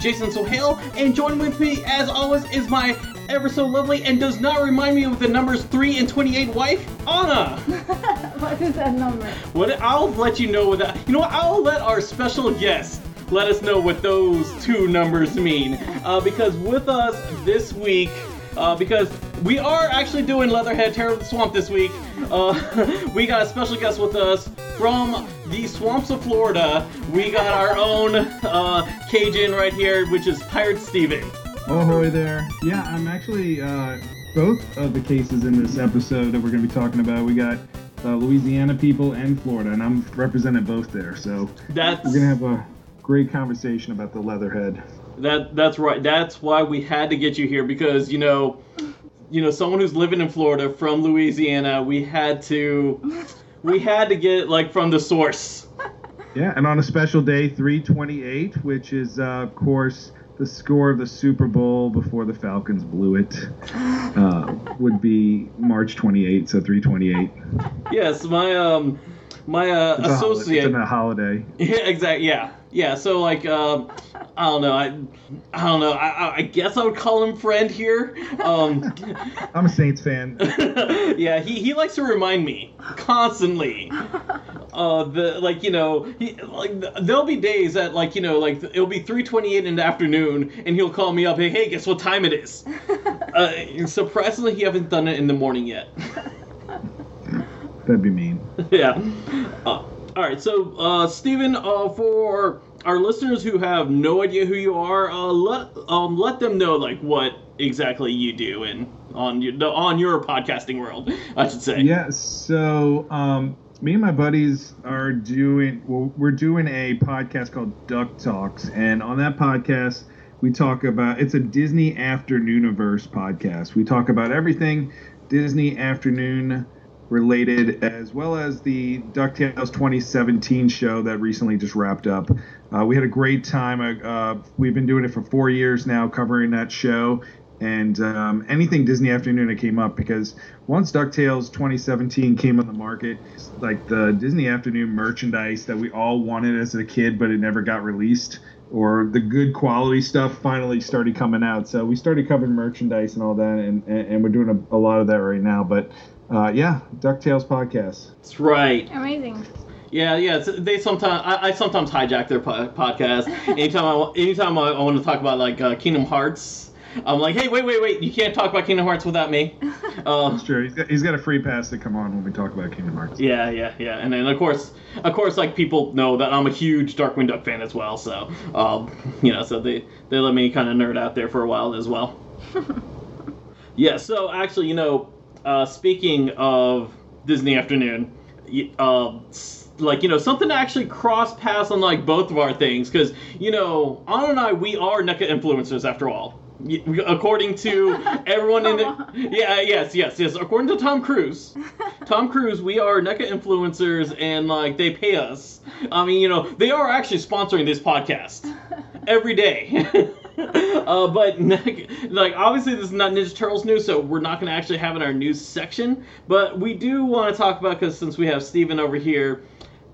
Jason Sohail, and joining with me, as always, is my ever so lovely and does not remind me of the numbers 3 and 28 wife, Anna. what is that number? What? I'll let you know what that. You know what? I'll let our special guest let us know what those two numbers mean. Uh, because with us this week, uh, because we are actually doing Leatherhead Terror of the Swamp this week. Uh, we got a special guest with us from the swamps of Florida. We got our own uh, Cajun right here, which is Pirate Steven. Ahoy there. Yeah, I'm actually uh, both of the cases in this episode that we're going to be talking about. We got uh, Louisiana people and Florida, and I'm representing both there. So That's we're going to have a great conversation about the Leatherhead. That that's right. That's why we had to get you here because you know, you know, someone who's living in Florida from Louisiana, we had to, we had to get like from the source. Yeah, and on a special day, 328, which is, uh, of course, the score of the Super Bowl before the Falcons blew it, uh, would be March 28, so 328. Yes, my um, my uh, It's a holiday- associate. It's a holiday. Yeah, exactly. Yeah, yeah. So like, um, I don't know. I, I don't know. I, I- guess I would call him friend here. Um, I'm a Saints fan. yeah, he, he likes to remind me constantly. Uh, the like you know he, like there'll be days that like you know like it'll be 3:28 in the afternoon and he'll call me up hey hey guess what time it is. uh, surprisingly he haven't done it in the morning yet. That'd be mean. yeah. Uh, all right, so uh, Stephen, uh, for our listeners who have no idea who you are, uh, let um, let them know like what exactly you do in on your on your podcasting world, I should say. Yeah, so um, me and my buddies are doing, well, we're doing a podcast called Duck Talks. And on that podcast, we talk about, it's a Disney Afternooniverse podcast. We talk about everything Disney Afternoon related, as well as the DuckTales 2017 show that recently just wrapped up. Uh, we had a great time. Uh, we've been doing it for four years now, covering that show and um, anything Disney Afternoon that came up because once DuckTales 2017 came on the market, like the Disney Afternoon merchandise that we all wanted as a kid, but it never got released, or the good quality stuff finally started coming out. So we started covering merchandise and all that, and, and, and we're doing a, a lot of that right now. But uh, yeah, DuckTales podcast. That's right. Amazing. Yeah, yeah. It's, they sometimes I, I sometimes hijack their po- podcast. anytime I anytime I, I want to talk about like uh, Kingdom Hearts, I'm like, hey, wait, wait, wait! You can't talk about Kingdom Hearts without me. Uh, It's true. He's got, he's got a free pass to come on when we talk about Kingdom Hearts. Yeah, yeah, yeah, and then of course, of course, like people know that I'm a huge Darkwing Duck fan as well. So, um, you know, so they they let me kind of nerd out there for a while as well. yeah. So actually, you know, uh, speaking of Disney Afternoon, y- uh, s- like you know, something to actually cross paths on like both of our things because you know, Anna and I, we are NECA influencers after all. According to everyone in the, yeah, yes, yes, yes. According to Tom Cruise, Tom Cruise, we are NECA influencers, and like they pay us. I mean, you know, they are actually sponsoring this podcast every day. uh, but like obviously this is not Ninja Turtles news, so we're not going to actually have it in our news section. But we do want to talk about because since we have Steven over here,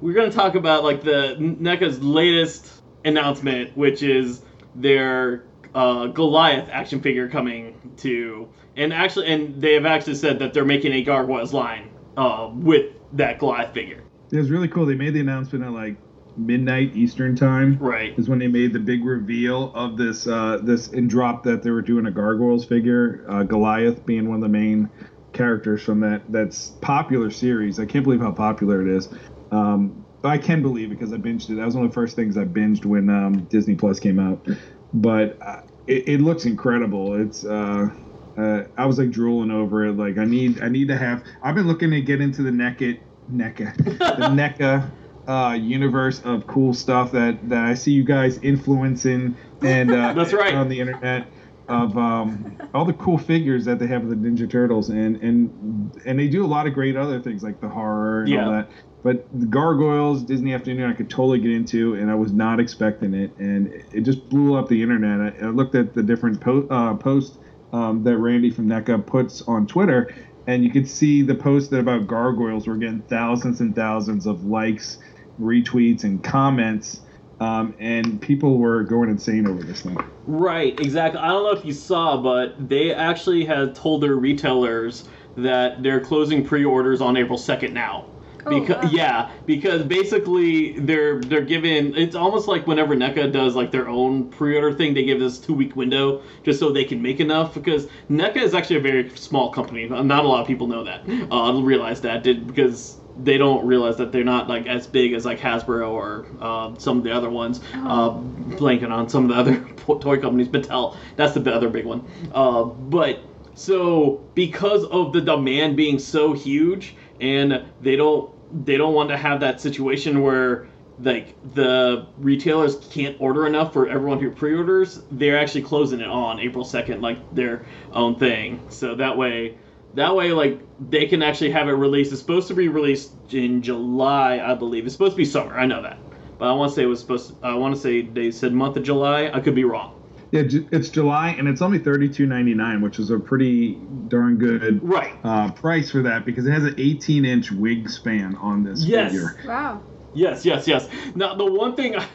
we're going to talk about like the NECA's latest announcement, which is their uh, Goliath action figure coming to, and actually, and they have actually said that they're making a Gargoyles line uh, with that Goliath figure. It was really cool. They made the announcement at like midnight Eastern time. Right. is when they made the big reveal of this uh, this in drop that they were doing a gargoyles figure, uh, Goliath being one of the main characters from that that's popular series. I can't believe how popular it is. Um, I can believe it because I binged it. That was one of the first things I binged when um, Disney Plus came out. But uh, it, it looks incredible. It's uh, uh, I was like drooling over it. Like I need I need to have. I've been looking to get into the NECA NECA the NECA uh, universe of cool stuff that, that I see you guys influencing and uh, That's right. on the internet. of um, all the cool figures that they have of the Ninja Turtles, and and and they do a lot of great other things like the horror and Yeah. all that. But Gargoyles, Disney Afternoon, I could totally get into, and I was not expecting it, and it just blew up the internet. I, I looked at the different po- uh, posts um, that Randy from NECA puts on Twitter, and you could see the posts that about Gargoyles were getting thousands and thousands of likes, retweets, and comments, um, and people were going insane over this thing. Right, exactly. I don't know if you saw, but they actually had told their retailers that they're closing pre-orders on April 2nd now. Oh, Because wow. yeah, because basically they're they're given it's almost like whenever NECA does like their own pre-order thing, they give this two week window just so they can make enough. Because NECA is actually a very small company. Not a lot of people know that. Uh, realize that did because they don't realize that they're not like as big as like Hasbro or uh, some of the other ones. Uh, blanking on some of the other toy companies, Mattel. That's the other big one. Uh, but so because of the demand being so huge, and they don't they don't want to have that situation where like the retailers can't order enough for everyone who pre-orders they're actually closing it on april 2nd like their own thing. So that way that way like they can actually have it released. It's supposed to be released in july i believe. It's supposed to be summer i know that. But i want to say it was supposed to, i want to say they said month of july. I could be wrong Yeah, it's July, and it's only thirty-two ninety-nine, which is a pretty darn good right uh, price for that because it has an 18-inch wig span on this Yes. figure. Wow. Yes, yes, yes. Now the one thing I,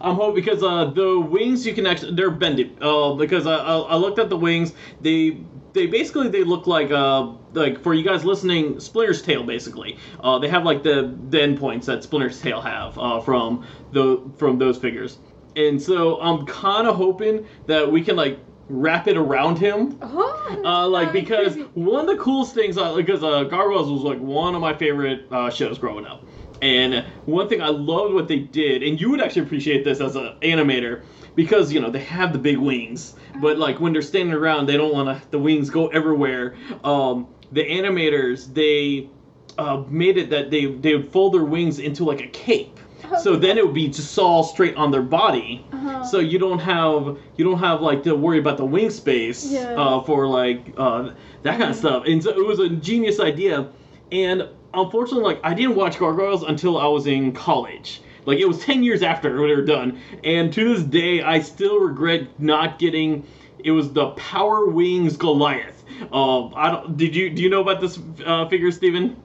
I'm hoping because uh, the wings you can actually they're bended. Uh, because I, I, I looked at the wings, they they basically they look like uh like for you guys listening, Splinter's tail basically. Uh, they have like the the end points that Splinter's tail have uh, from the from those figures, and so I'm kind of hoping that we can like wrap it around him Oh, uh, like because crazy. one of the coolest things, uh, because uh, Gargoyles was like one of my favorite uh, shows growing up, and one thing I loved what they did, and you would actually appreciate this as an animator, because you know they have the big wings, but like when they're standing around, they don't want to the wings go everywhere. Um, the animators they uh, made it that they they would fold their wings into like a cape. So then it would be just all straight on their body, Uh-huh. so you don't have you don't have like to worry about the wing space Yeah. uh, for like uh, that kind of stuff. And so it was a genius idea. And unfortunately, like I didn't watch Gargoyles until I was in college. Like it was ten years after they were done. And to this day, I still regret not getting. It was the Power Wings Goliath. Uh, I don't. Did you do you know about this uh, figure, Steven?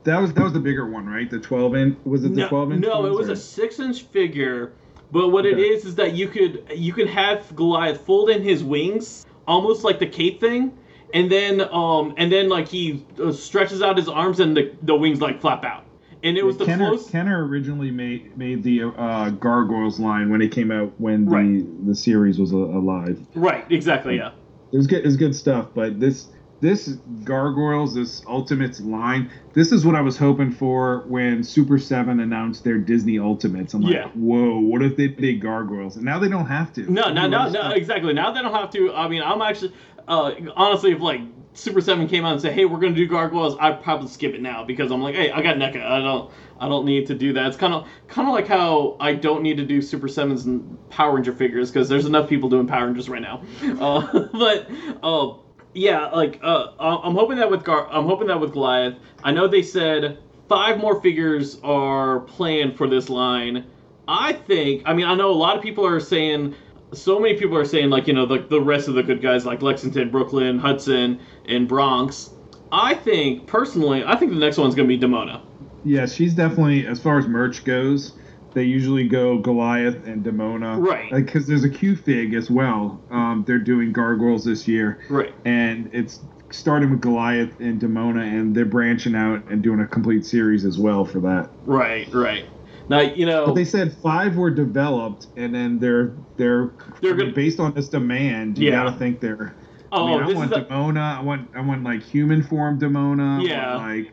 Uh, that was that was the bigger one, right? The 12 inch was it the no, 12 inch? No, it was or- a six-inch figure. But what it Okay. is is that you could you could have Goliath fold in his wings, almost like the cape thing, and then um and then like he uh, stretches out his arms and the, the wings like flap out. And it was the Kenner, close. Kenner originally made made the uh, Gargoyles line when it came out when the Right. the series was alive. Right, exactly, yeah. It was good. It was good stuff. But this this Gargoyles, this Ultimates line, this is what I was hoping for when Super Seven announced their Disney Ultimates. I'm like, Yeah. whoa, what if they did Gargoyles? And now they don't have to. No, no, no, no, exactly. Now they don't have to. I mean, I'm actually, uh, honestly, if like Super Seven came out and said, "Hey, we're gonna do gargoyles," I'd probably skip it now because I'm like, "Hey, I got NECA. I don't, I don't need to do that." It's kind of, kind of like how I don't need to do Super Sevens and Power Ranger figures because there's enough people doing Power Rangers right now. Uh, but, uh, yeah, like, uh, I'm hoping that with Gar, I'm hoping that with Goliath. I know they said five more figures are planned for this line. I think. I mean, I know a lot of people are saying. So many people are saying like you know the the rest of the good guys like Lexington, Brooklyn, Hudson, and Bronx. I think personally, I think the next one's gonna be Demona. Yeah, she's definitely as far as merch goes. They usually go Goliath and Demona, Right. Because there's a Q fig as well. Um, they're doing Gargoyles this year, Right. and it's starting with Goliath and Demona, and they're branching out and doing a complete series as well for that. Right. Right. Now you know. But they said five were developed, and then they're they're, They're gonna- based on this demand. You Yeah. gotta think they're. oh, I mean, I want. Demona. I want I want like human form Demona. Yeah. like Yeah.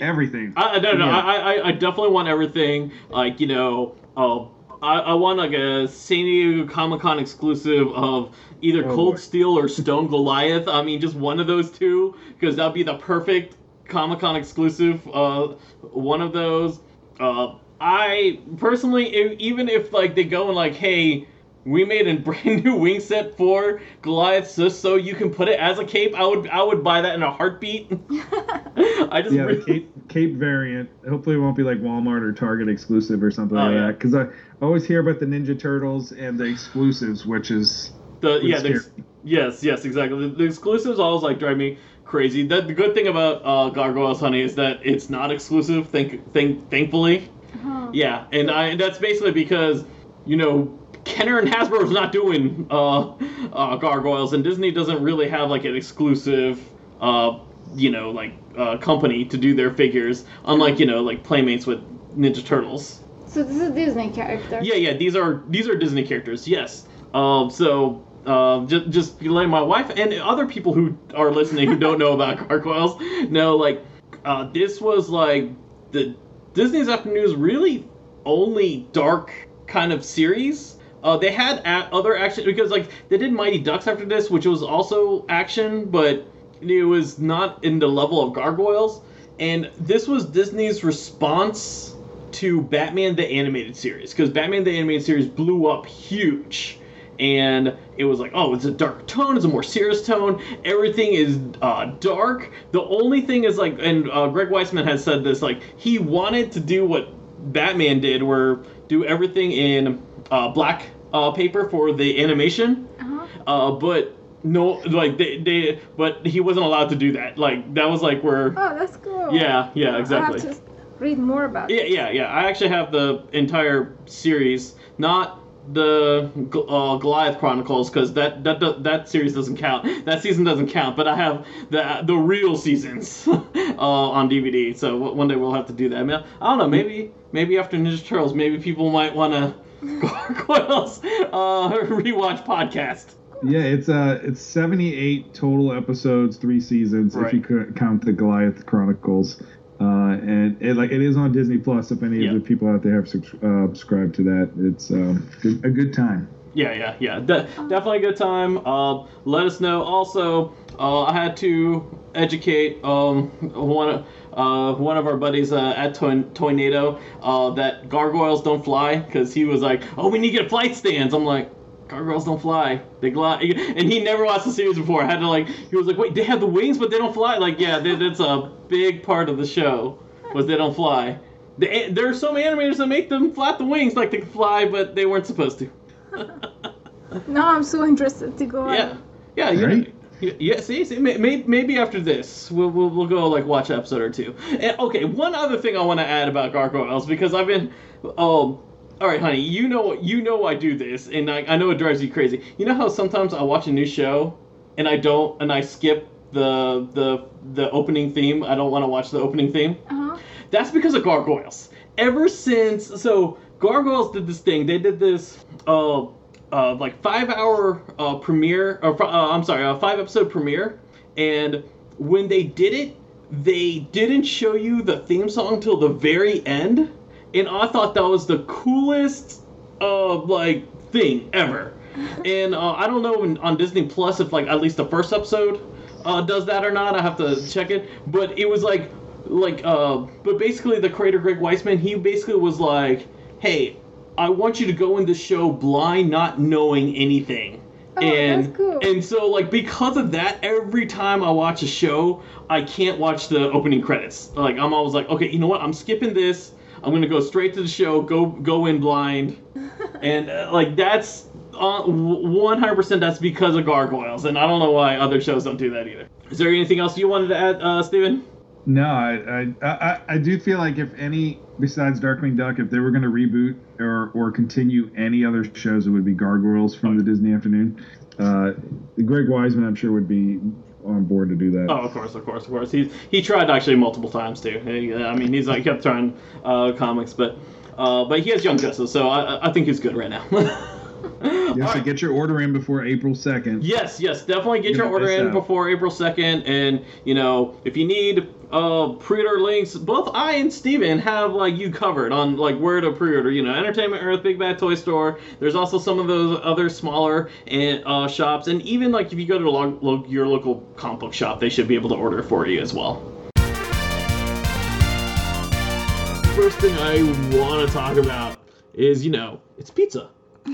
Everything. I, I don't. Yeah. I, I I definitely want everything. Like you know. Uh, I, I want like a San Diego Comic Con exclusive of either Oh, Cold boy. Steel or Stone Goliath. I mean, just one of those two, because that'd be the perfect Comic Con exclusive. Uh, one of those. Uh, I personally, e- even if like they go and like, hey, we made a brand new wing set for Goliath just so you can put it as a cape, I would I would buy that in a heartbeat. I just Yeah, the really- Cape, Cape variant. Hopefully, it won't be like Walmart or Target exclusive or something Oh, like yeah. that. Because I always hear about the Ninja Turtles and the exclusives, which is the would yeah scare the, yes yes exactly the, the exclusives always like drive me crazy. The, the good thing about uh, Gargoyles Honey is that it's not exclusive. Thank thank thankfully. Huh. Yeah, and I and that's basically because you know Kenner and Hasbro is not doing uh, uh, gargoyles, and Disney doesn't really have like an exclusive, uh, you know, like uh, company to do their figures. Unlike you know like Playmates with Ninja Turtles. So this is a Disney character. Yeah, yeah, these are these are Disney characters. Yes. Um, so. Uh, just, just let my wife and other people who are listening who don't know about gargoyles know like uh, this was like the Disney's Afternoon's really only dark kind of series. Uh, they had other action because like they did Mighty Ducks after this, which was also action, but it was not in the level of Gargoyles. And this was Disney's response to Batman the Animated Series because Batman the Animated Series blew up huge. And it was like, oh, it's a dark tone, it's a more serious tone. Everything is uh, dark. The only thing is like, and uh, Greg Weisman has said this, like he wanted to do what Batman did, where do everything in uh, black uh, paper for the animation, Uh-huh. uh, but no, like they, they, but he wasn't allowed to do that. Like that was like where, Oh, that's cool. yeah, yeah, exactly. I have to read more about Yeah, it. yeah, yeah. I actually have the entire series, not the uh, Goliath Chronicles, because that, that that that series doesn't count. That season doesn't count. But I have the the real seasons uh, on DVD. So one day we'll have to do that. I mean, I don't know. Maybe maybe after Ninja Turtles, maybe people might want to Gargoyles uh, rewatch podcast. yeah, it's uh, it's seventy eight total episodes, three seasons Right. if you could count the Goliath Chronicles. Uh, and it like it is on Disney Plus. If any Yeah. of the people out there have uh, subscribed to that, it's um, a good time. Yeah, yeah, yeah. De- definitely a good time. Uh, let us know. Also, uh, I had to educate um, one uh, one of our buddies uh, at Toy- Toynado uh, that gargoyles don't fly because he was like, "Oh, we need to get flight stands." I'm like. Gargoyles don't fly. They glide, and he never watched the series before. I had to like, he was like, "Wait, they have the wings, but they don't fly." Like, yeah, that- that's a big part of the show was they don't fly. They, there are some animators that make them flap the wings like they can fly, but they weren't supposed to. Now I'm so interested to go. Yeah, yeah, you Right? Yeah. See, see may, may, maybe after this, we'll, we'll we'll go like watch an episode or two. And, okay, one other thing I want to add about gargoyles because I've been, um, all right, honey, you know you know I do this, and I, I know it drives you crazy. You know how sometimes I watch a new show, and I don't, and I skip the the the opening theme. I don't want to watch the opening theme. Uh-huh. That's because of gargoyles. Ever since, so gargoyles did this thing. They did this, uh, uh like five hour uh, premiere, or uh, I'm sorry, a five episode premiere, and when they did it, they didn't show you the theme song till the very end, and I thought that was the coolest, uh, like thing ever. And uh, I don't know in, on Disney Plus if like at least the first episode uh, does that or not. I have to check it. But it was like, like, uh, but basically the creator Greg Weisman, he basically was like, hey, I want you to go in the show blind, not knowing anything. Oh, and that's cool. and so like because of that, every time I watch a show, I can't watch the opening credits. Like I'm always like, okay, you know what? I'm skipping this. I'm gonna go straight to the show. Go go in blind, and uh, like that's uh, 100% that's because of gargoyles, and I don't know why other shows don't do that either. Is there anything else you wanted to add, uh, Steven? No, I, I, I, I do feel like if any besides Darkwing Duck, if they were going to reboot or or continue any other shows, it would be Gargoyles from the Disney Afternoon. Uh, Greg Weisman, I'm sure, would be on board to do that. Oh, of course, of course, of course. He he tried actually multiple times too. I mean, he's like kept trying uh, comics, but uh, but he has Young Justice, so I I think he's good right now. Yes, All so right. get your order in before April 2nd. Yes, yes, definitely get You're your order in out. before April second, and you know if you need uh pre-order links, both I and Steven have like you covered on like where to pre-order. You know, Entertainment Earth, Big Bad Toy Store. There's also some of those other smaller and uh, shops, and even like if you go to lo- lo- your local comic book shop, they should be able to order for you as well. First thing I want to talk about is you know it's pizza.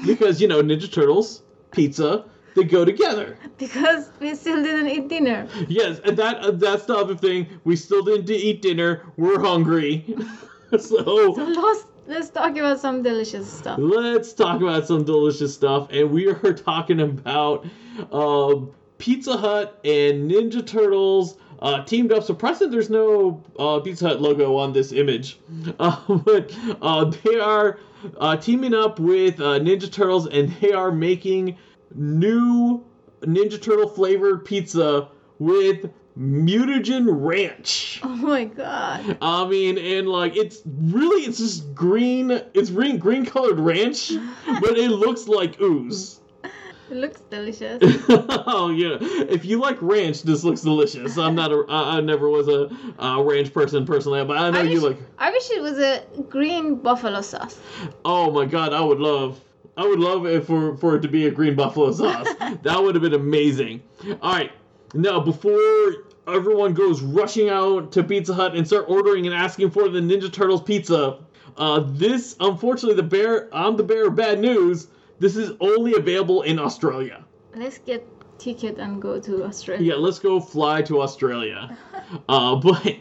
Because you know Ninja Turtles, pizza, they go together. Because we still didn't eat dinner. Yes, and that uh, that's the other thing. We still didn't eat dinner. We're hungry, So so let's let's talk about some delicious stuff. let's talk about some delicious stuff. And we are talking about um, Pizza Hut and Ninja Turtles. Uh, teamed up. Surprisingly, there's no uh, Pizza Hut logo on this image, uh, but uh, they are uh, teaming up with uh, Ninja Turtles, and they are making new Ninja Turtle flavored pizza with mutagen ranch. Oh my god. I mean, and like it's really it's just green. It's green green colored ranch, but it looks like ooze. It looks delicious. oh yeah, if you like ranch, this looks delicious. I'm not a I, I never was a uh, ranch person personally, but I know I you wish, like. I wish it was a green buffalo sauce. Oh my god, I would love. I would love it for for it to be a green buffalo sauce. that would have been amazing. All right, now before everyone goes rushing out to Pizza Hut and start ordering and asking for the Ninja Turtles pizza, uh, this unfortunately the bear I'm the bearer of bad news. This is only available in Australia. Let's get ticket and go to Australia. Yeah, let's go fly to Australia. uh, but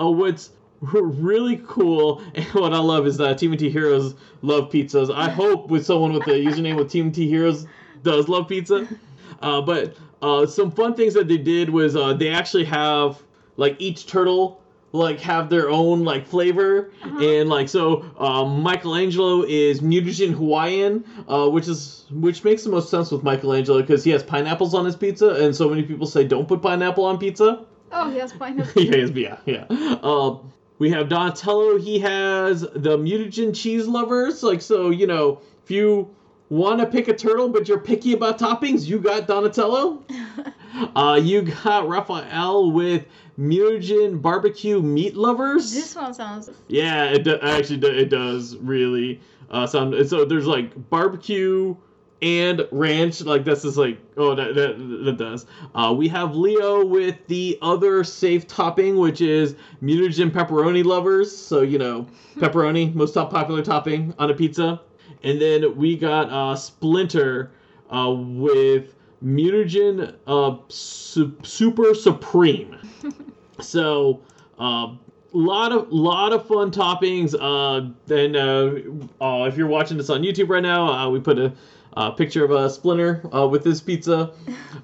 uh, what's really cool and what I love is that Team T Heroes love pizzas. I hope with someone with the username with Team T Heroes does love pizza. Uh, but uh, some fun things that they did was uh, they actually have like each turtle like have their own like flavor and like so um, Michelangelo is mutagen Hawaiian, uh, which is which makes the most sense with Michelangelo because he has pineapples on his pizza, and so many people say don't put pineapple on pizza. Oh, yes, pineapple. yeah, yes, yeah, yeah. Uh, we have Donatello. He has the mutagen cheese lovers. Like so, you know, if you want to pick a turtle but you're picky about toppings, you got Donatello. uh, you got Raphael with mutagen barbecue meat lovers. this one sounds. Yeah, it do, actually do, it does really uh, sound. So there's like barbecue and ranch. Like this is like oh that that, that does. Uh, we have Leo with the other safe topping, which is mutagen pepperoni lovers. So you know pepperoni, most top popular topping on a pizza. And then we got uh, Splinter uh, with mutagen uh, su- super supreme. So, a lot of lot of fun toppings. Uh, then uh, uh, if you're watching this on YouTube right now, uh, we put a, uh picture of a Splinter uh, with this pizza.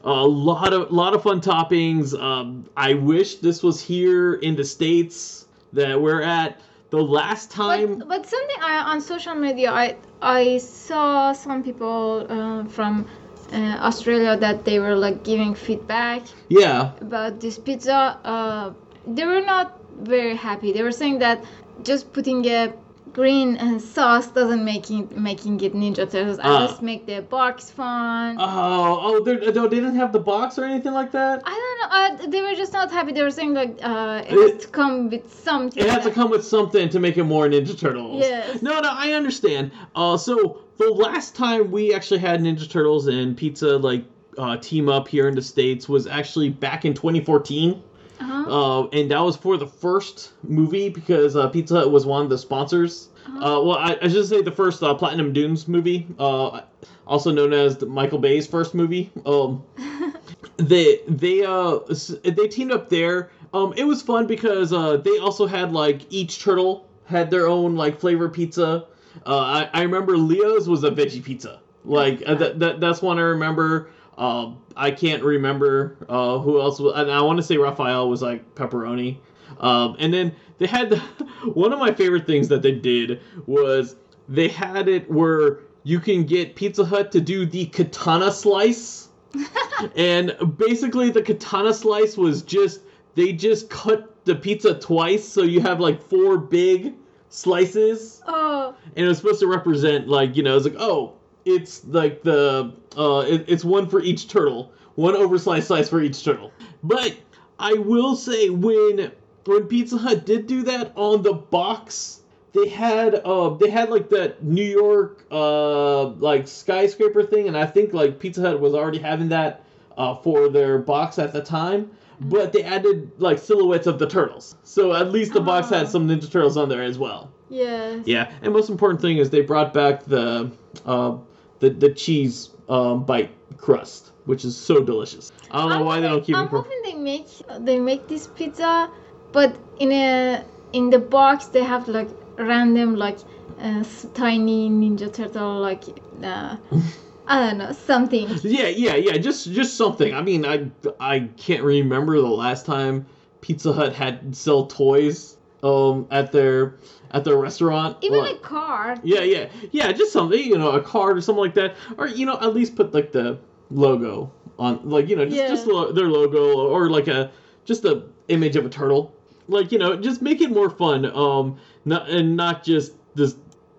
A lot of lot of fun toppings. Um, I wish this was here in the states that we're at. The last time, But, but something I, on social media, I I saw some people uh, from uh, Australia that they were like giving feedback yeah, about this pizza. Uh, they were not very happy. They were saying that just putting a green uh, sauce doesn't making making it Ninja Turtles. I Ah. just make the box fun. oh oh, they didn't have the box or anything like that. I don't know. Uh, they were just not happy. They were saying like uh, it, It- has to come with something. It has to come with something to make it more Ninja Turtles. Yes. No, no, I understand. Uh, so the last time we actually had Ninja Turtles and pizza like uh, team up here in the states was actually back in 2014. Uh-huh. Uh, and that was for the first movie because uh, Pizza Hut was one of the sponsors. Uh, well, I, I should say the first uh, Platinum Dunes movie, uh, also known as the Michael Bay's first movie. Um, they they uh they teamed up there. Um, it was fun because uh, they also had like each turtle had their own like flavor pizza. Uh, I, I remember Leo's was a veggie pizza. Like uh, that, that that's one I remember. Um, I can't remember uh, who else was. And I want to say Raphael was like pepperoni. Um, and then they had one of my favorite things that they did was they had it where you can get Pizza Hut to do the katana slice. and basically the katana slice was just they just cut the pizza twice so you have like four big slices. Oh, and it was supposed to represent like you know it's like oh it's like the uh it, it's one for each turtle. One oversized slice for each turtle. But i will say when when pizza hut did do that on the box they had uh they had like that new york uh like skyscraper thing. And i think like pizza hut was already having that uh for their box at the time but they added like silhouettes of the turtles so at least the box had Ah. some ninja turtles on there as well yes. yeah, and most important thing is they brought back the uh, the the cheese um, bite crust, which is so delicious. I don't know I'm why they don't hoping- keep I'm hoping they make they make this pizza, but in a in the box they have like random like uh, tiny Ninja Turtle like uh, I don't know something. yeah, yeah, yeah. Just just something. I mean, I I can't remember the last time Pizza Hut had sell toys um at their at their restaurant. Even Like- a card. Yeah, yeah, yeah. Just something, you know, a card or something like that, or you know, at least put like the logo on, like you know, just Yeah. just lo- their logo or like a just a image of a turtle, like you know, just make it more fun. Um, not and not just this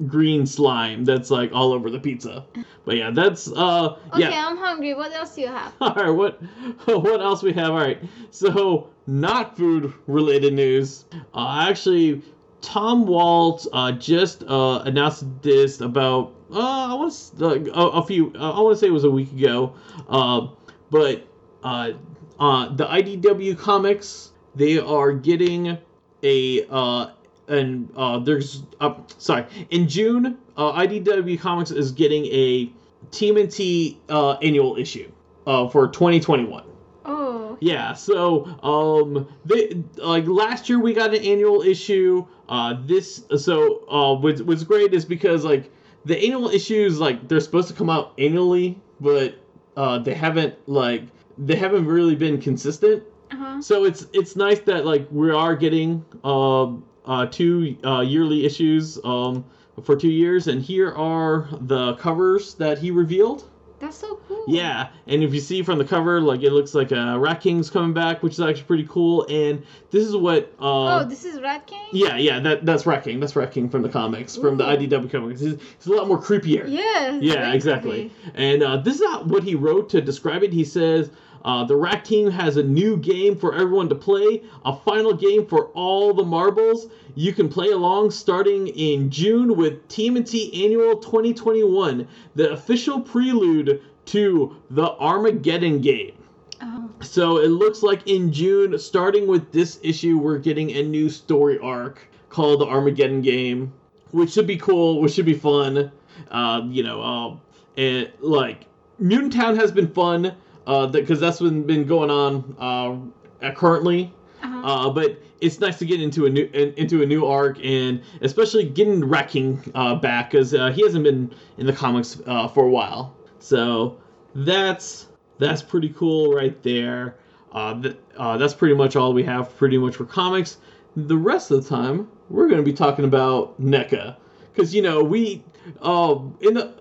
green slime that's like all over the pizza. But yeah, that's uh, Okay, yeah. I'm hungry. What else do you have? All right, what what else we have? All right, so not food related news. Uh, actually, Tom Waltz uh, just uh, announced this about uh, I want to uh, a, a few. Uh, I want to say it was a week ago. Uh, but uh, uh, the IDW comics they are getting a uh, and uh, there's uh, sorry in June uh, IDW Comics is getting a TMNT uh, annual issue uh, for 2021. Oh, Yeah, so um, they like last year we got an annual issue. Uh, this so uh, what's what's great is because like the annual issues like they're supposed to come out annually, but uh, they haven't like they haven't really been consistent. uh-huh. So it's it's nice that like we are getting um uh, two uh, yearly issues um for two years, and here are the covers that he revealed. That's so cool. Yeah, and if you see from the cover, like it looks like uh, Rat King's coming back, which is actually pretty cool. And this is what. Uh, Oh, this is Rat King. yeah, yeah, that that's Rat King. That's Rat King from the comics, from the IDW comics. He's, he's a lot more creepier. Yeah. Yeah, exactly. creepy. And uh, this is not what he wrote to describe it. He says uh, the Rat Team has a new game for everyone to play, a final game for all the marbles. You can play along starting in June with TMNT Annual 2021, the official prelude to the Armageddon game. Oh. So it looks like in June, starting with this issue, we're getting a new story arc called the Armageddon game, which should be cool, which should be fun. Uh, you know, um, and like Mutant Town has been fun, uh, because that's been been going on uh, uh, currently. Uh-huh. Uh, but it's nice to get into a new in, into a new arc, and especially getting Rat King uh, back because uh, he hasn't been in the comics uh, for a while. So that's that's pretty cool right there. Uh, th- uh, that's pretty much all we have, pretty much for comics. The rest of the time, we're going to be talking about NECA, because you know we uh, in the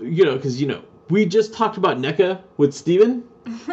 you know because you know we just talked about NECA with Steven.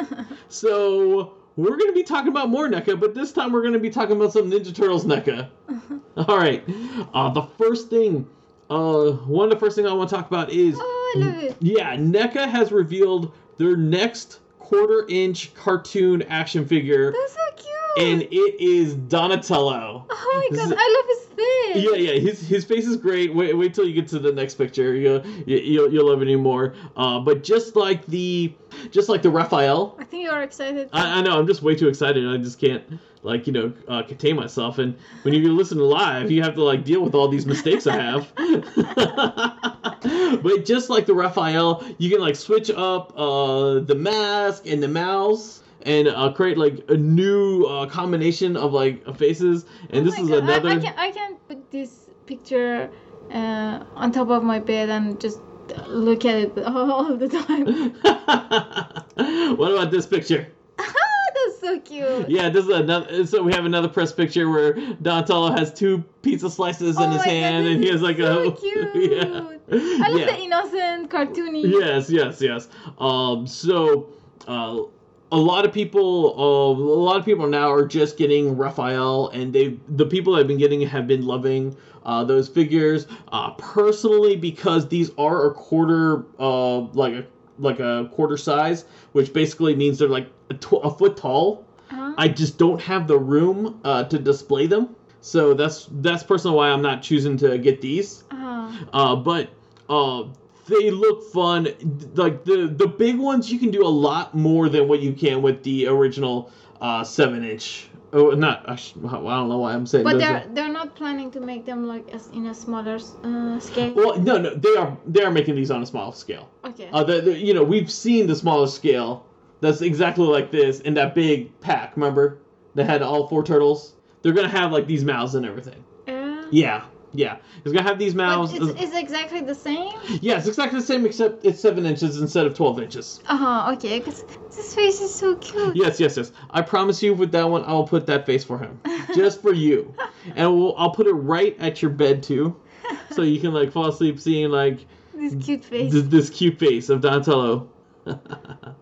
So we're going to be talking about more NECA, but this time we're going to be talking about some Ninja Turtles NECA. All right. Uh, the first thing, uh, one of the first things I want to talk about is, oh, I love it. yeah, NECA has revealed their next quarter inch cartoon action figure, That's so cute. And it is Donatello. oh my god, I love his face. Yeah, yeah, his his face is great. Wait, wait till you get to the next picture. You'll you, you'll, you'll love it anymore. Uh, but just like the, just like the Raphael, I think you are excited. I, I know. I'm just way too excited. I just can't like you know uh, contain myself. And when you listen to live, you have to like deal with all these mistakes I have. but just like the Raphael, you can like switch up uh, the mask and the mouse. And uh, create like a new uh, combination of like faces, and Oh this is God, another. I, can I can put this picture uh, on top of my bed and just look at it all the time. what about this picture? That's so cute. Yeah, this is another. So we have another press picture where Donatello has two pizza slices Oh in his my God, hand, and he has like so a. cute. Yeah. I love yeah. the innocent cartoony. Yes, yes, yes. Um, so uh, a lot of people, uh, a lot of people now are just getting Raphael, and they, the people I've been getting have been loving uh, those figures. Uh, personally, because these are a quarter, uh, like a like a quarter size, which basically means they're like a, tw- a foot tall. Uh-huh. I just don't have the room uh, to display them. So that's that's personally why I'm not choosing to get these. Uh-huh. Uh, but uh, they look fun. Like the the big ones, you can do a lot more than what you can with the original uh, seven inch Oh, not. I, don't know why I'm saying. But they're they're not planning to make them like as in a smaller uh, scale. Well, no, no, they are they are making these on a small scale. Okay. Uh, the, the, you know, we've seen the smaller scale that's exactly like this in that big pack. Remember, that had all four turtles. They're gonna have like these mouths and everything. Uh, Yeah, yeah. It's gonna have these mouths. it's, it's exactly the same. yeah, it's exactly the same except it's seven inches instead of twelve inches. Uh huh. Okay. Because this face is so cute. Yes, yes, yes. I promise you, with that one, I'll put that face for him, just for you, and we'll, I'll put it right at your bed too, so you can like fall asleep seeing like This cute face. this, this cute face of Donatello.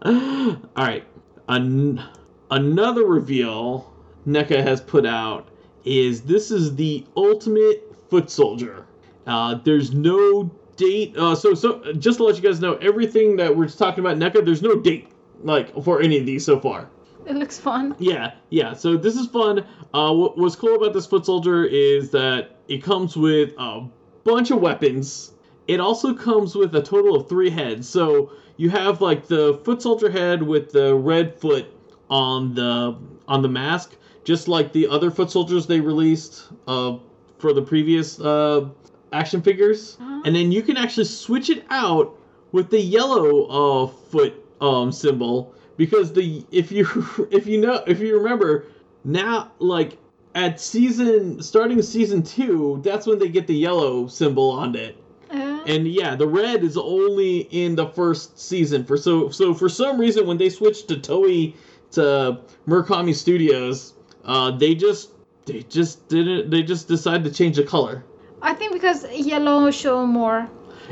All right, An- another reveal NECA has put out is this is the ultimate foot soldier. Uh, there's no date. Uh, so so just to let you guys know, everything that we're talking about NECA, there's no date like for any of these so far. It looks fun. Yeah, yeah. So this is fun. Uh, what, what's cool about this foot soldier is that it comes with a bunch of weapons. It also comes with a total of three heads. So you have like the foot soldier head with the red foot on the on the mask, just like the other foot soldiers they released uh, for the previous uh, action figures. Uh-huh. And then you can actually switch it out with the yellow uh, foot um, symbol because the if you if you know if you remember now like at season starting season two that's when they get the yellow symbol on it Uh, and yeah the red is only in the first season for so so for some reason when they switched to Toei to Murakami Studios uh they just they just didn't they just decided to change the color I think because yellow show more.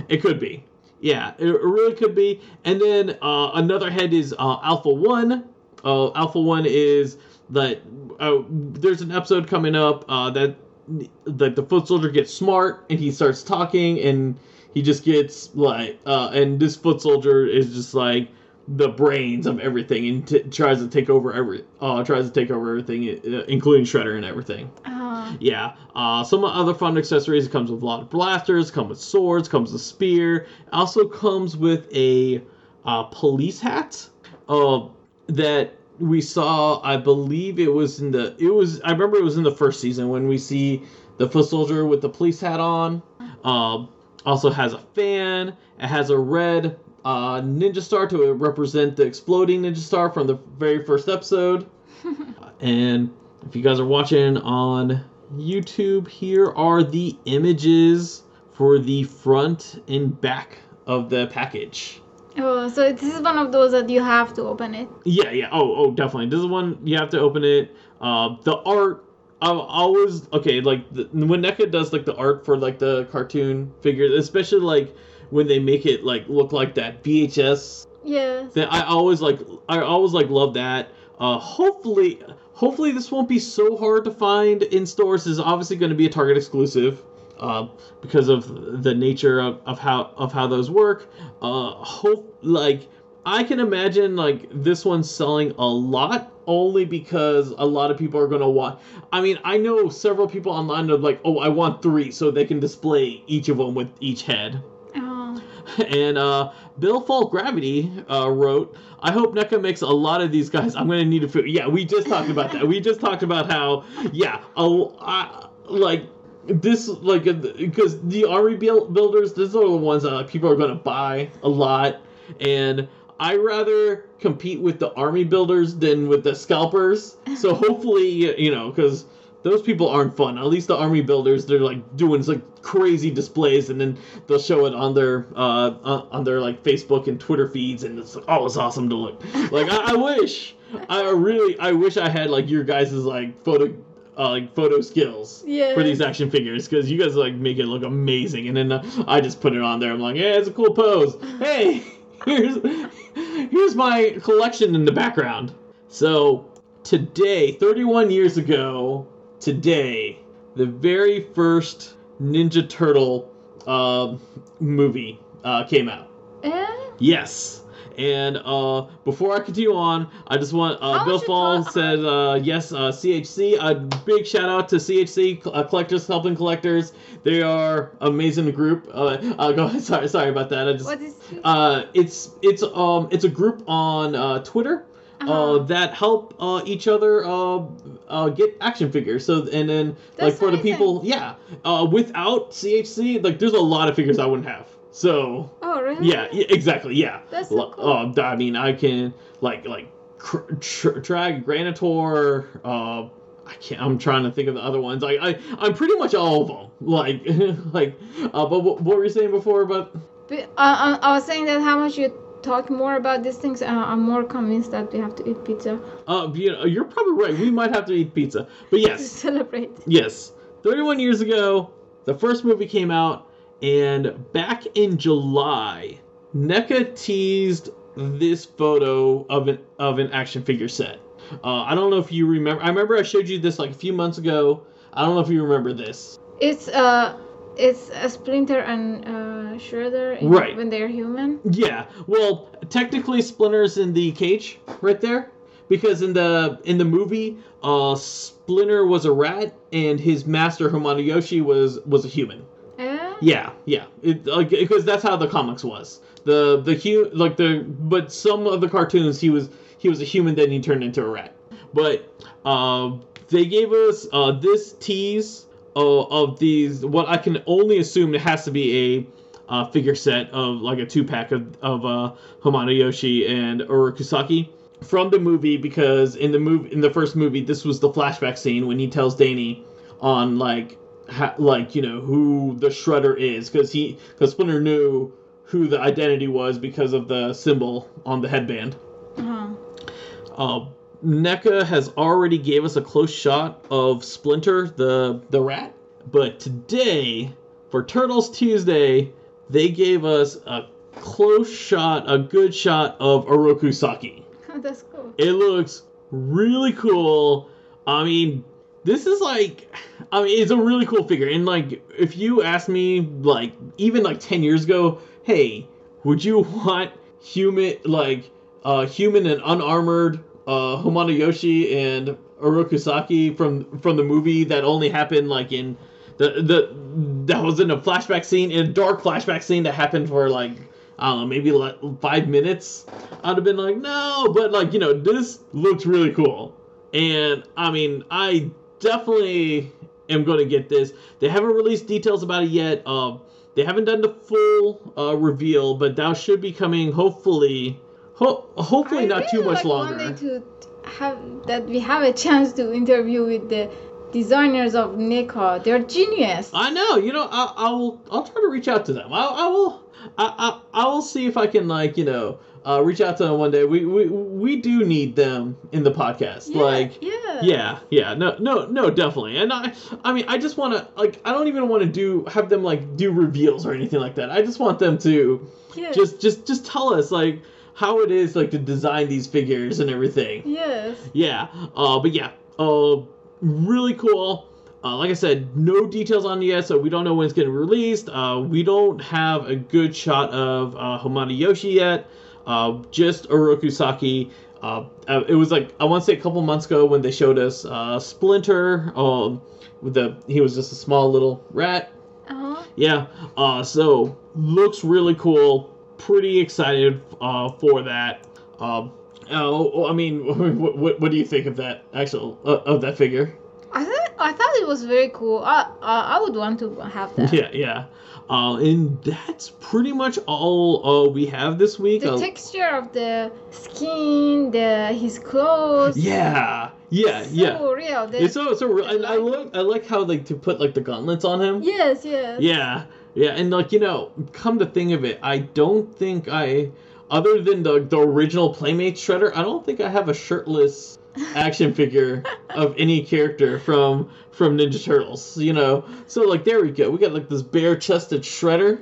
It could be. Yeah, it, really could be. And then uh, another head is uh, Alpha One. Uh, Alpha One is that uh, there's an episode coming up uh, that that the foot soldier gets smart and he starts talking and he just gets like uh, and this foot soldier is just like the brains of everything and t- tries to take over every uh, tries to take over everything uh, including Shredder and everything. Uh, Yeah. Uh, some other fun accessories. It comes with a lot of blasters. Come with swords. Comes with spear. Also comes with a uh, police hat. Uh, that we saw. I believe it was in the. It was. I remember it was in the first season when we see the foot soldier with the police hat on. Um, also has a fan. It has a red uh, ninja star to represent the exploding ninja star from the very first episode. and if you guys are watching on YouTube, here are the images for the front and back of the package. oh, so this is one of those that you have to open it. Yeah, yeah. Oh, oh, definitely. This is one you have to open it. Uh, the art. I always okay. Like the, when NECA does like the art for like the cartoon figures, especially like when they make it like look like that VHS Yeah. that I always like I always like love that. Uh, hopefully, hopefully this won't be so hard to find in stores. This is obviously going to be a Target exclusive, uh, because of the nature of, of how of how those work. Uh, hope like I can imagine like this one selling a lot only because a lot of people are going to want. I mean, I know several people online are like, oh, I want three so they can display each of them with each head. And uh, Bill Fault Gravity uh, wrote, I hope NECA makes a lot of these guys. I'm going to need a food. Yeah, we just talked about that. We just talked about how, yeah, uh, like, this, like, because the army build- builders, these are the ones that people are going to buy a lot. And I rather compete with the army builders than with the scalpers. So hopefully, you know, because those people aren't fun. At least the army builders, they're like doing like crazy displays, and then they'll show it on their uh on on their like Facebook and Twitter feeds, and it's oh, it's awesome to look. Like I, I wish, I really, I wish I had like your guys's like photo. Uh, like photo skills Yeah. for these action figures because you guys like make it look amazing and then uh, I just put it on there I'm like yeah it's a cool pose hey here's here's my collection in the background so today 31 years ago today the very first ninja turtle uh, movie uh, came out Eh? yes and uh, before I continue on, I just want uh, Bill Fall cost? said uh, yes. Uh, CHC, a big shout out to CHC uh, collectors helping collectors. They are amazing group. Uh, uh, go ahead. Sorry, sorry about that. I just What is uh, it's it's um it's a group on uh, Twitter. Uh-huh. uh, that help uh, each other uh, uh, get action figures. So and then like That's for the people, yeah, uh, without CHC, like there's a lot of figures I wouldn't have. So Oh, really? yeah, yeah exactly, yeah. That's so cool. uh, I mean, I can like like cr- tr- Traag Granitor. Uh, I can't. I'm trying to think of the other ones. I, I I'm pretty much all of them. Like like. Uh, but what, what were you saying before about? But, uh, I, I was saying that how much you talk more about these things, uh, I'm more convinced that we have to eat pizza Uh, you know, you're probably right. We might have to eat pizza. But to yes, celebrate. yes. 31 years ago, the first movie came out, and back in July, NECA teased this photo of an of an action figure set. Uh, I don't know if you remember. I remember I showed you this like a few months ago. I don't know if you remember this. It's uh, it's a Splinter and uh, Shredder in- Right. when they're human. Yeah. Well, technically, Splinter's in the cage right there because in the in the movie, uh, Splinter was a rat and his master Hamato Yoshi was was a human. Eh? Yeah, yeah. It like because that's how the comics was. The the hu like the but some of the cartoons he was he was a human then he turned into a rat. But uh, they gave us uh, this tease of these what I can only assume it has to be a uh, figure set of like a two pack of of uh, Hamato Yoshi and Oroku Saki from the movie because in the movie in the first movie this was the flashback scene when he tells Danny on like ha- like you know who the shredder is because he because Splinter knew who the identity was because of the symbol on the headband. Uh-huh. Uh, NECA has already gave us a close shot of Splinter the the rat, but today for Turtles Tuesday they gave us a close shot, a good shot of Oroku Saki. That's cool. It looks really cool. I mean, this is like, I mean, it's a really cool figure. And like, if you asked me, like, even like 10 years ago, hey, would you want human, like, uh, human and unarmored uh, Hamato Yoshi and Oroku Saki from from the movie that only happened like in the the that was in a flashback scene, in a dark flashback scene that happened for like I don't know, maybe like five minutes. I'd have been like, no, but like you know, this looks really cool, and I mean, I definitely am going to get this. They haven't released details about it yet. Um, they haven't done the full uh, reveal, but that should be coming hopefully. Ho- hopefully I not too much like longer. To have that we have a chance to interview with the designers of NECA. They're genius. I know. You know, I, I will. I'll try to reach out to them. I, I will. I, I, I will see if I can like you know uh, reach out to them one day. We, we we do need them in the podcast. Yeah, like yeah. yeah, yeah. No, no, no. Definitely. And I I mean I just want to like I don't even want to do have them like do reveals or anything like that. I just want them to Yes. just just just tell us like how it is like to design these figures and everything. Yes. Yeah. Uh, but yeah. Uh, really cool. Uh, like I said, no details on it yet, so we don't know when it's getting released. Uh, we don't have a good shot of uh, Hamato Yoshi yet. Uh, just Oroku Saki. Uh, uh, it was like I want to say a couple months ago when they showed us uh, Splinter. Um, with the he was just a small little rat. Uh-huh. Yeah. Uh, so looks really cool. Pretty excited uh, for that. Um, oh, I mean, what, what, what do you think of that actual uh, of that figure? I thought I thought it was very cool. I I, I would want to have that. Yeah, yeah. Uh, and that's pretty much all uh, we have this week. The Uh, texture of the skin, the his clothes. yeah, yeah, so yeah. real. It's so so. Real. And I like I like how like to put like the gauntlets on him. yes, yes. Yeah, yeah, and like you know, come to think of it, I don't think I, other than the the original Playmate Shredder, I don't think I have a shirtless action figure of any character from from Ninja Turtles. You know, so like there we go, we got like this bare chested Shredder.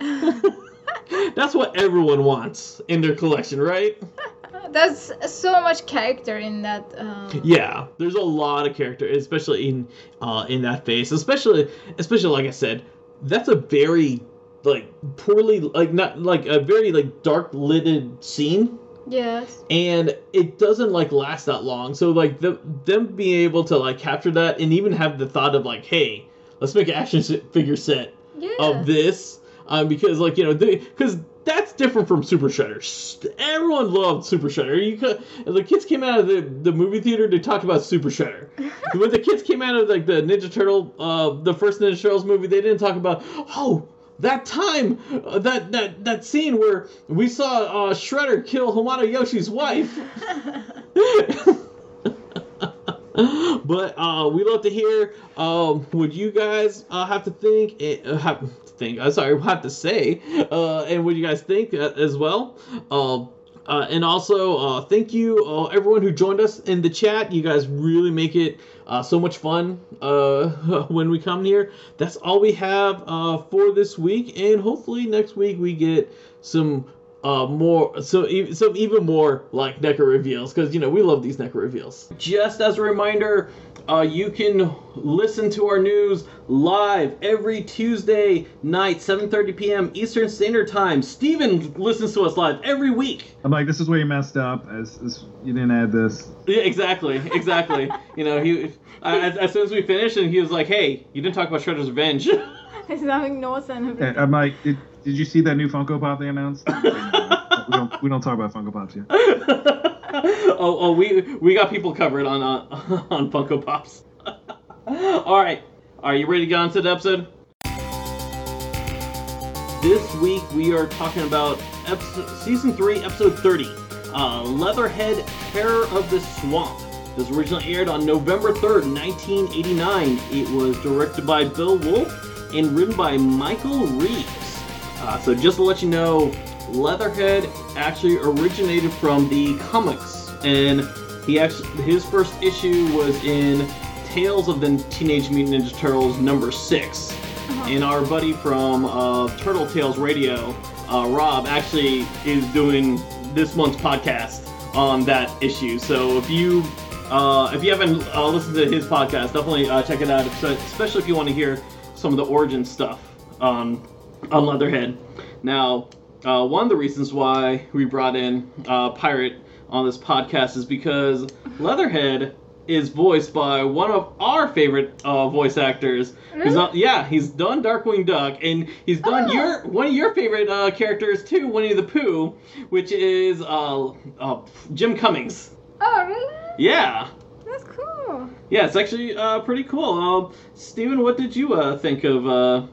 That's what everyone wants in their collection, right? That's so much character in that. Um, Yeah, there's a lot of character, especially in uh, in that face. Especially, especially like I said, that's a very like poorly like not like a very like dark lidded scene, Yes. and it doesn't like last that long. So like the, them being able to like capture that and even have the thought of like, hey, let's make an action figure set Yeah. of this, um, because like you know because that's different from Super Shredder. Everyone loved Super Shredder. You could, the kids came out of the, the movie theater. They talked about Super Shredder. when the kids came out of like the Ninja Turtle, uh, the first Ninja Turtles movie, they didn't talk about oh that time, uh, that that that scene where we saw uh, Shredder kill Hamato Yoshi's wife. but uh, we love to hear um, what you guys uh, have to think. Uh, have think. I'm sorry, have to say, uh, and what you guys think uh, as well. Um, uh, and also, uh, thank you uh, everyone who joined us in the chat. You guys really make it uh, so much fun uh, when we come here. That's all we have uh, for this week, and hopefully next week we get some uh, more, so e- some even more like NECA reveals because you know we love these NECA reveals. Just as a reminder, uh, you can listen to our news live every Tuesday night, 7:30 p.m. Eastern Standard Time. Steven listens to us live every week. I'm like, this is where you messed up. As, as you didn't add this. Yeah, exactly, exactly. you know, he as, as soon as we finished, and he was like, "Hey, you didn't talk about Shredder's Revenge." It's having no sense. I'm like, did, did you see that new Funko Pop they announced? we don't we don't talk about Funko Pops yet. oh, oh, we we got people covered on uh, on Funko Pops. All right, are you ready to get on to the episode? This week we are talking about episode, season three, episode thirty, uh, Leatherhead: Terror of the Swamp. This originally aired on November third, nineteen eighty nine. It was directed by Bill Wolf and written by Michael Reaves. Uh, so just to let you know, Leatherhead actually originated from the comics, and he actually his first issue was in Tales of the Teenage Mutant Ninja Turtles number 6 And our buddy from uh, Turtle Tales Radio, uh, Rob, actually is doing this month's podcast on that issue. So if you uh, if you haven't uh, listened to his podcast, definitely uh, check it out. Especially if you want to hear some of the origin stuff on on Leatherhead. Now, uh, one of the reasons why we brought in uh, Pirate on this podcast is because Leatherhead is voiced by one of our favorite uh, voice actors. Really? on- yeah, he's done Darkwing Duck, and he's done Oh. your one of your favorite uh, characters too, Winnie the Pooh, which is uh, uh, Jim Cummings. Oh, really? Yeah. That's cool. Yeah, it's actually uh, pretty cool. Um, Steven, what did you uh, think of uh,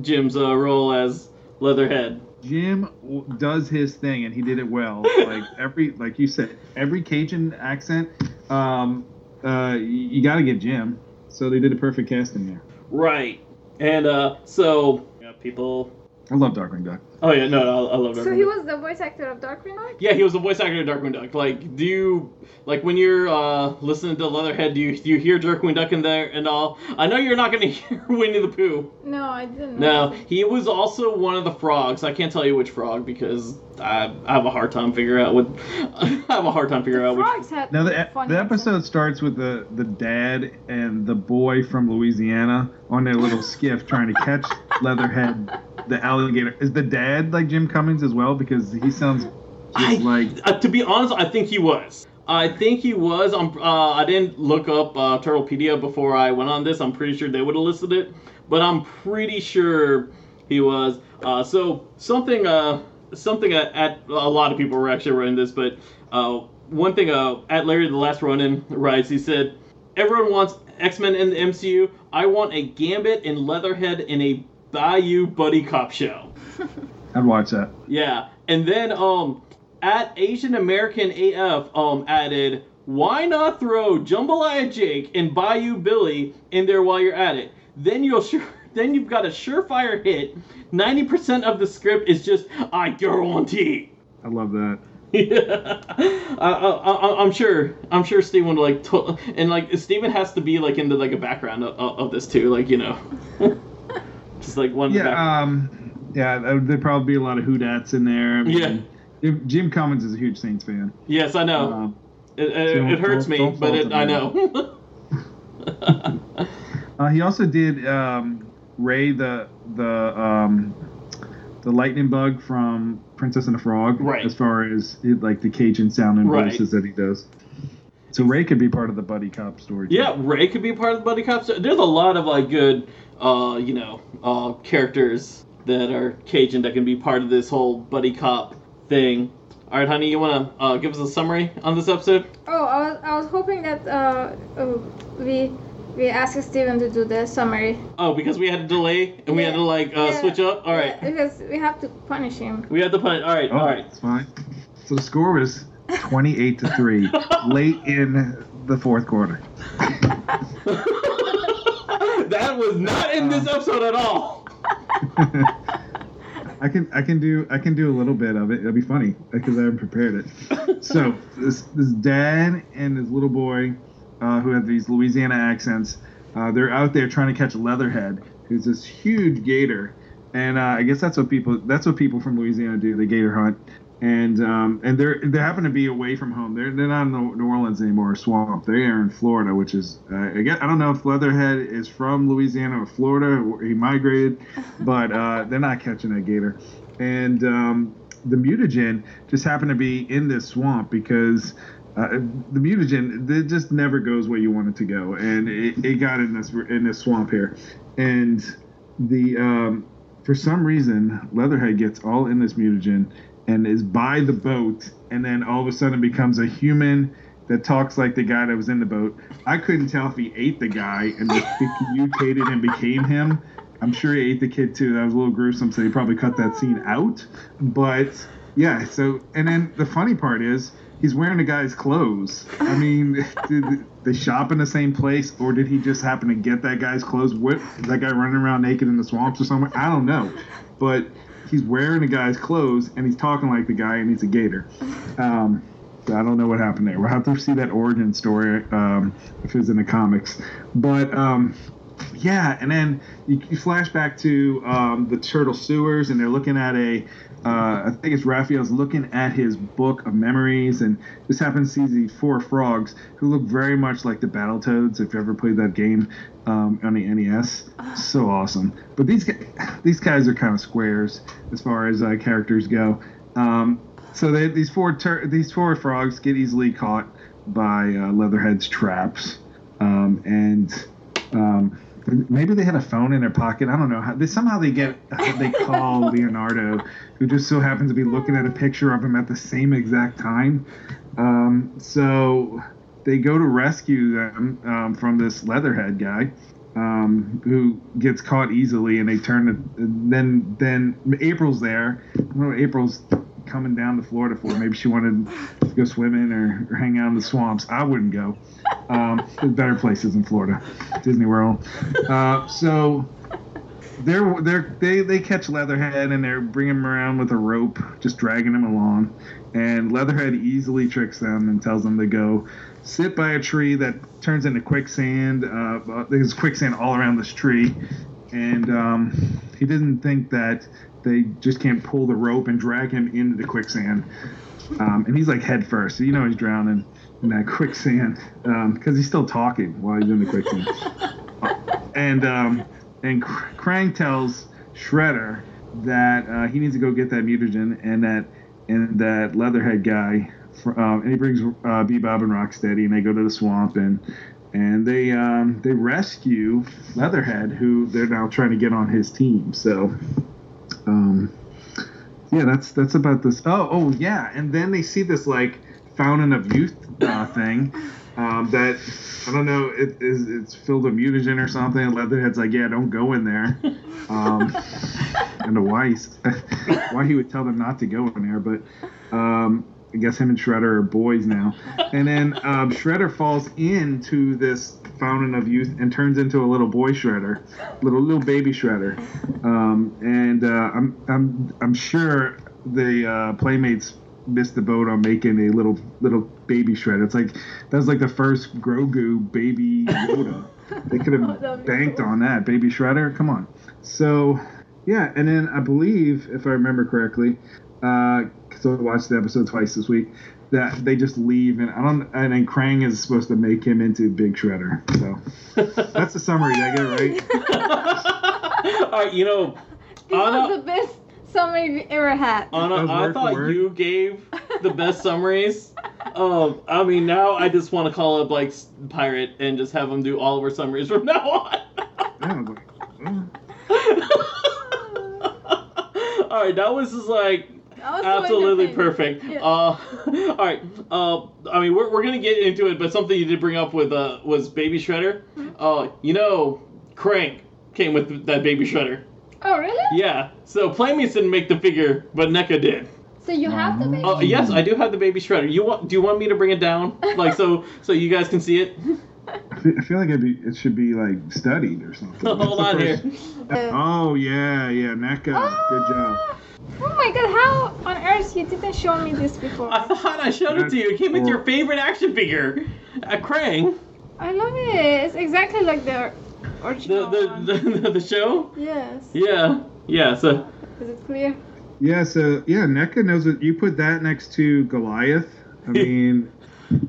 Jim's uh, role as Leatherhead? Jim w- does his thing, and he did it well. Like every, like you said, every Cajun accent. Um, uh, you got to get Jim. So they did a perfect casting there. Right. And uh, so yeah, people. I love Darkwing Duck. Oh yeah, no, no I, I love Darkwing So he Duck. was the voice actor of Darkwing Duck? Yeah, he was the voice actor of Darkwing Duck. Like, do you like when you're uh, listening to Leatherhead? Do you do you hear Darkwing Duck in there and all? I know you're not gonna hear Winnie the Pooh. No, I didn't. No, know. he was also one of the frogs. I can't tell you which frog because I, I have a hard time figuring out what. I have a hard time figuring out which. Frogs had Now the, funny the accent. episode starts with the the dad and the boy from Louisiana on their little skiff trying to catch Leatherhead, the alligator. Is the dad like Jim Cummings as well? Because he sounds just I- like Uh, to be honest, I think he was. I think he was. I'm, uh, I didn't look up uh, Turtlepedia before I went on this. I'm pretty sure they would have listed it, but I'm pretty sure he was. Uh, so something, uh, something at, at a lot of people were actually writing this, but uh, one thing uh, at Larry the Last Ronin writes, he said, "Everyone wants X-Men in the MCU. I want a Gambit and Leatherhead in a Bayou buddy cop show." I'd watch that. Yeah, and then um, at Asian American AF um added, why not throw Jambalaya Jake and Bayou Billy in there while you're at it? Then you'll sure. Then you've got a surefire hit. Ninety percent of the script is just I guarantee. I love that. Yeah, I, I, I, I'm sure. I'm sure Steven would like, to, and like Steven has to be like into like a background of, of this too, like you know, just like one. Yeah, um, yeah. there- There'd probably be a lot of Whodats in there. I mean, Yeah. Jim- Cummings is a huge Saints fan. yes, I know. Um, It, it, it hurts don't- me, don't but it, I know. uh, he also did um, Ray the the um, the lightning bug from Princess and the Frog. Right. As far as it, like the Cajun sounding Right. voices that he does. So Ray could be part of the buddy cop story. too. yeah, Ray could be part of the buddy cops. There's a lot of like good, uh, you know, uh, characters that are Cajun that can be part of this whole buddy cop thing. All right, honey, you wanna uh, give us a summary on this episode? Oh, I was, I was hoping that uh, uh, we we asked Steven to do the summary. Oh, because we had a delay and we had to like uh, Yeah. switch up. All right, Yeah, because we have to punish him. we had to punish. All right, Oh, all right. it's fine. So the score was 28 to 3 late in the fourth quarter. that was not in this episode at all. I can I can do I can do a little bit of it. It'll be funny because I haven't prepared it. So this this dad and his little boy, uh, who have these Louisiana accents, uh, they're out there trying to catch a Leatherhead, who's this huge gator, and uh, I guess that's what people that's what people from Louisiana do. They gator hunt, and um, and they're they happen to be away from home. They're they're not in New Orleans anymore, or Swamp. They are in Florida, which is uh, I guess I don't know if Leatherhead is from Louisiana or Florida. Or he migrated, but uh, they're not catching that gator. And um, the mutagen just happened to be in this swamp because uh, the mutagen it just never goes where you want it to go, and it, it got in this in this swamp here, and the um, for some reason Leatherhead gets all in this mutagen and is by the boat, and then all of a sudden becomes a human that talks like the guy that was in the boat. I couldn't tell if he ate the guy and just mutated and became him. I'm sure he ate the kid too. That was a little gruesome, so they probably cut that scene out. But yeah, so and then the funny part is he's wearing the guy's clothes. I mean, did they shop in the same place, or did he just happen to get that guy's clothes? What is that guy running around naked in the swamps or somewhere? I don't know, but he's wearing a guy's clothes and he's talking like the guy, and he's a gator. Um, I don't know what happened there. We'll have to see that origin story um, if it's in the comics. But um, yeah, and then you, you flash back to um, the turtle sewers, and they're looking at a. Uh, I think it's Raphael's looking at his book of memories, and just happens to see these four frogs who look very much like the Battletoads. If you ever played that game um, on the NES, so awesome. But these gu- these guys are kind of squares as far as uh, characters go. Um, so they, these four tur- these four frogs get easily caught by uh, Leatherhead's traps, um, and um, maybe they had a phone in their pocket. I don't know how. They somehow they get they call Leonardo, who just so happens to be looking at a picture of him at the same exact time. Um, so they go to rescue them um, from this Leatherhead guy. Um, who gets caught easily, and they turn it. Then, then April's there. April's coming down to Florida for. Maybe she wanted to go swimming or, or hang out in the swamps. I wouldn't go. Um, there's better places in Florida, Disney World. Uh, so they're they're they they catch Leatherhead and they're bringing him around with a rope, just dragging him along. And Leatherhead easily tricks them and tells them to go sit by a tree that turns into quicksand. Uh, uh, there's quicksand all around this tree, and um, he didn't think that they just can't pull the rope and drag him into the quicksand. Um, and he's like head first, so you know he's drowning in that quicksand because he's still talking while he's in the quicksand. and um, and Krang tells Shredder that uh, he needs to go get that mutagen and that and that Leatherhead guy. Um, and he brings uh, Bebop and Rocksteady, and they go to the swamp and and they um, they rescue Leatherhead, who they're now trying to get on his team. So. Um, yeah, that's that's about this. Oh, oh yeah, and then they see this like fountain of youth uh, thing um, that I don't know. It is it's filled with mutagen or something. And Leatherhead's like, yeah, don't go in there. Um, and the why he's- why he would tell them not to go in there, but um, I guess him and Shredder are boys now. And then um, Shredder falls into this fountain of youth and turns into a little boy Shredder, little little baby Shredder. Um, and uh, I'm I'm I'm sure the uh, playmates missed the boat on making a little little baby Shredder. It's like that was like the first Grogu baby Yoda. They could Oh, have be banked cool. on that baby Shredder. Come on. So yeah, and then I believe if I remember correctly, because I watched the episode twice this week. That they just leave, and I don't. And then Krang is supposed to make him into Big Shredder. So that's the summary. Did I get it right? All right, you know, This Anna- was the best summary we ever had. Anna, I word for thought word. you gave the best summaries. Um, I mean, now I just want to call up like Pirate and just have him do all of our summaries from now on. Yeah, I was like, oh. all right, that was just like That was so absolutely perfect. Yeah. Uh, all right. Uh, I mean, we're, we're gonna get into it, but something you did bring up with uh was Baby Shredder. Mm-hmm. Uh, you know, Krang came with that Baby Shredder. Oh really? Yeah. So Playmates didn't make the figure, but NECA did. So you have the baby? Uh, yes, I do have the Baby Shredder. You want? Do you want me to bring it down, like so, so you guys can see it? I feel, I feel like it'd be, it should be like studied or something. Hold on the here. Oh yeah, yeah, NECA. Ah! Good job. Oh my god, how on earth you didn't show me this before? I thought I showed it to you. It came with your favorite action figure, a Krang. I love it. It's exactly like the The original the, one. the, the, the show. Yes. Yeah. Yeah. So. Is it clear? Yeah, so yeah, NECA knows it. You put that next to Goliath. I mean,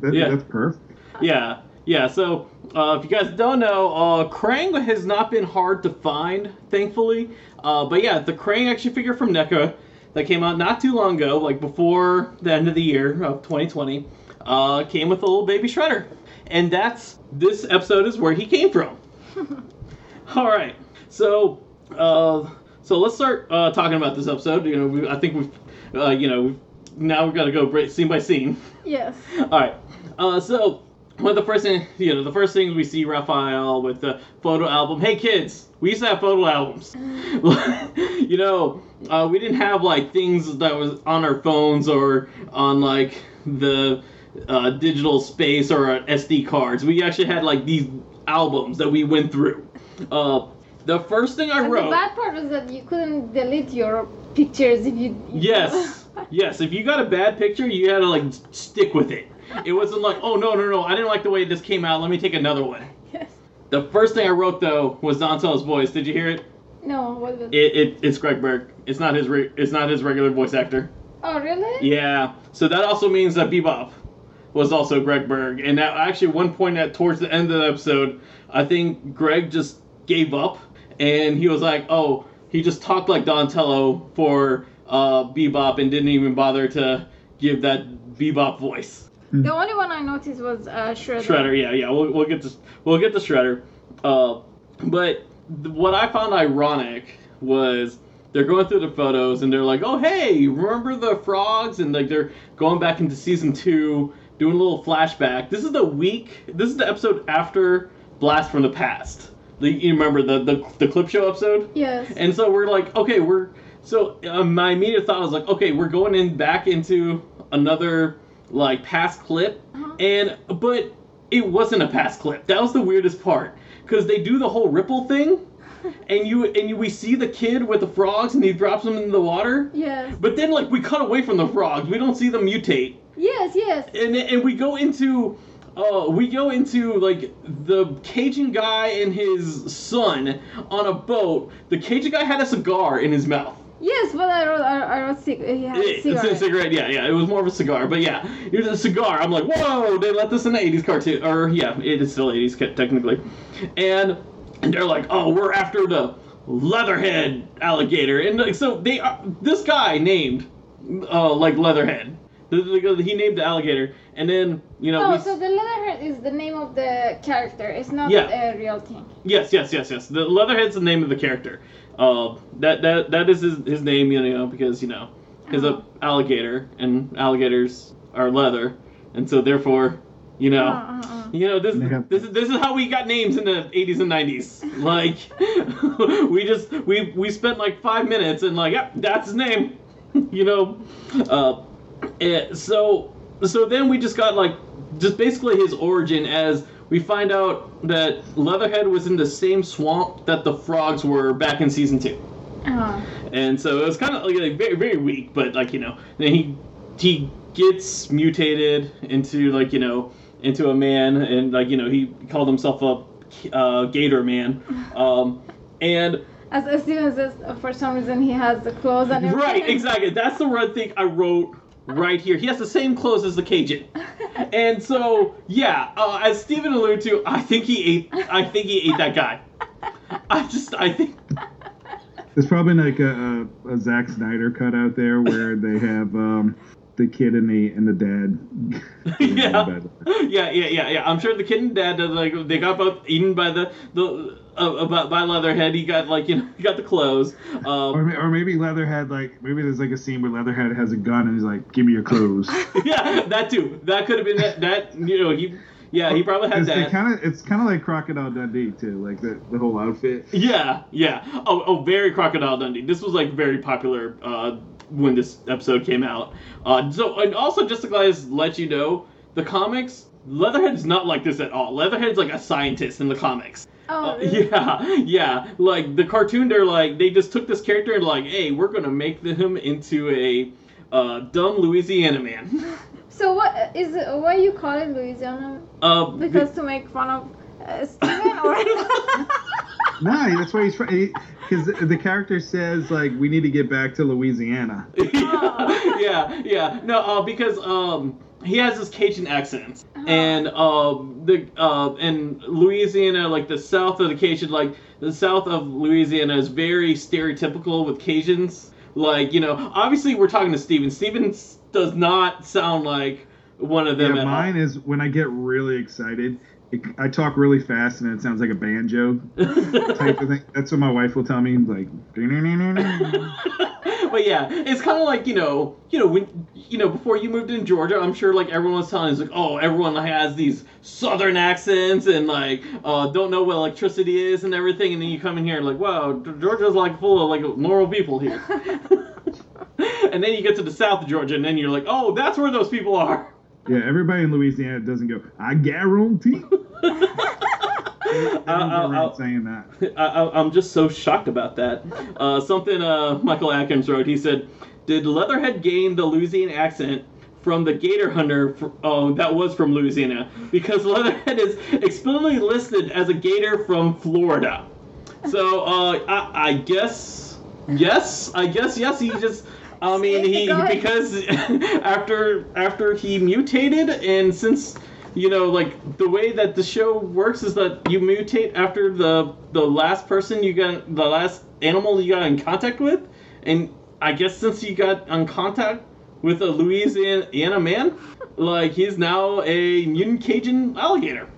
that, Yeah. that's perfect. Yeah, yeah. So, uh, if you guys don't know, uh, Krang has not been hard to find, thankfully. Uh, but yeah, the Krang action figure from NECA that came out not too long ago, like before the end of the year of 2020, uh, came with a little baby Shredder, and that's this episode is where he came from. All right, so uh, so let's start uh, talking about this episode. You know, we, I think we've, uh, you know, we've, now we've got to go scene by scene. Yes. All right. Uh, so one of the first thing, you know, the first things we see Raphael with the photo album. Hey kids, we used to have photo albums. you know, uh, we didn't have like things that was on our phones or on like the uh, digital space or uh, SD cards. We actually had like these albums that we went through. Uh, the first thing I And wrote. the bad part was that you couldn't delete your pictures if you. Yes. Yes. If you got a bad picture, you had to like stick with it. It wasn't like, oh no no no, I didn't like the way this came out. Let me take another one. yes. The first thing I wrote though was Dontel's voice. Did you hear it? No, what was It, it it's Greg Berg. It's not his re- it's not his regular voice actor. Oh, really? Yeah. So that also means that Bebop was also Greg Berg. And that actually one point at towards the end of the episode, I think Greg just gave up and he was like, oh, he just talked like Donatello for uh, Bebop and didn't even bother to give that Bebop voice. The only one I noticed was uh, Shredder. Shredder, yeah, yeah. We'll, we'll get to we'll get to Shredder. Uh, but th- what I found ironic was they're going through the photos and they're like, "Oh, hey, remember the frogs?" And like they're going back into season two, doing a little flashback. This is the week. This is the episode after Blast from the Past. The, you remember the, the the clip show episode? Yes. And so we're like, okay, we're so uh, my immediate thought was like, okay, we're going in back into another like past clip, Uh-huh. and but it wasn't a past clip. That was the weirdest part because they do the whole ripple thing, and you and you, we see the kid with the frogs and he drops them in the water, yes. but then like we cut away from the frogs. We don't see them mutate Yes, yes. and and we go into uh we go into like the Cajun guy and his son on a boat. The Cajun guy had a cigar in his mouth. Yes, but I wrote, I, I wrote cig- a It- It's a cigarette. cigarette, yeah, yeah. It was more of a cigar, but yeah, it was a cigar. I'm like, whoa! They let this in the '80s cartoon, or yeah, it is still '80s technically, and and they're like, oh, we're after the leatherhead alligator, and like, so they are this guy named uh like leatherhead. The- the- He named the alligator, and then you know. Oh, so the leatherhead is the name of the character. It's not Yeah. a real thing. Yes, yes, yes, yes. The Leatherhead's the name of the character. Uh, that that that is his, his name, you know, because you know he's a Oh. alligator, and alligators are leather, and so therefore, you know, Uh, uh, uh. you know this Yeah. this is this is how we got names in the 80s and 90s. Like we just we we spent like five minutes and like yep, that's his name, you know. Uh, eh, so so then we just got like just basically his origin as we find out that Leatherhead was in the same swamp that the frogs were back in season two, Uh, and so it was kind of like very very weak, but like you know then he he gets mutated into like you know into a man and like you know he called himself a uh, Gator Man, um, and as, as Steven says, uh, for some reason he has the clothes and everything. Right, exactly. That's the one thing I wrote right here. He has the same clothes as the Cajun. And so, yeah, uh, as Steven alluded to, I think he ate. I think he ate that guy. I just, I think, There's probably like a, a, a Zack Snyder cut out there where they have um, the kid and the and the dad. yeah. yeah, yeah, yeah, yeah. I'm sure the kid and dad like they got both eaten by the the uh, by, by Leatherhead. He got like you know he got the clothes. Um, or, or maybe Leatherhead like maybe there's like a scene where Leatherhead has a gun and he's like, "Give me your clothes." yeah, that too. That could have been that. That you know he. Yeah, he probably had that. Kind of, it's kind of like Crocodile Dundee too, like the the whole outfit. Yeah, yeah. Oh, oh, very Crocodile Dundee. This was like very popular uh, when this episode came out. Uh, so, and also just to guys let you know, the comics, Leatherhead's not like this at all. Leatherhead's like a scientist in the comics. Oh, Uh, really? yeah, yeah. Like the cartoon, they're like they just took this character and like, hey, we're gonna make him into a uh, dumb Louisiana man. So what is it? Why you call it Louisiana? Uh, Because to make fun of uh, Steven or? Nah, that's why he's because the character says like we need to get back to Louisiana. yeah, yeah, yeah. No, uh, because um, he has this Cajun accent, and um, the uh, and Louisiana, like the south of the Cajun, like the south of Louisiana is very stereotypical with Cajuns. Like you know, obviously we're talking to Steven. Steven does not sound like one of them Yeah, at mine is when I get really excited. It, I talk really fast and it sounds like a banjo type of thing. That's what my wife will tell me, like. but yeah, it's kind of like you know, you know when you know before you moved in Georgia, I'm sure like everyone was telling us like, oh, everyone has these southern accents and like uh, don't know what electricity is and everything, and then you come in here like, wow, Georgia's like full of like normal people here. and then you get to the south of Georgia, and then you're like, oh, that's where those people are. Yeah, everybody in Louisiana doesn't go. I guarantee. I'll- around I'll- saying that. I, I, I'm just so shocked about that. Uh, something uh, Michael Atkins wrote. He said, "Did Leatherhead gain the Louisiana accent from the Gator Hunter fr- oh, that was from Louisiana? Because Leatherhead is explicitly listed as a gator from Florida. So uh, I, I guess yes, I guess yes. He just." I mean, he because after after he mutated, and since you know, like the way that the show works is that you mutate after the the last person you got, the last animal you got in contact with, and I guess since you got in contact with a Louisiana man, like he's now a mutant Cajun alligator.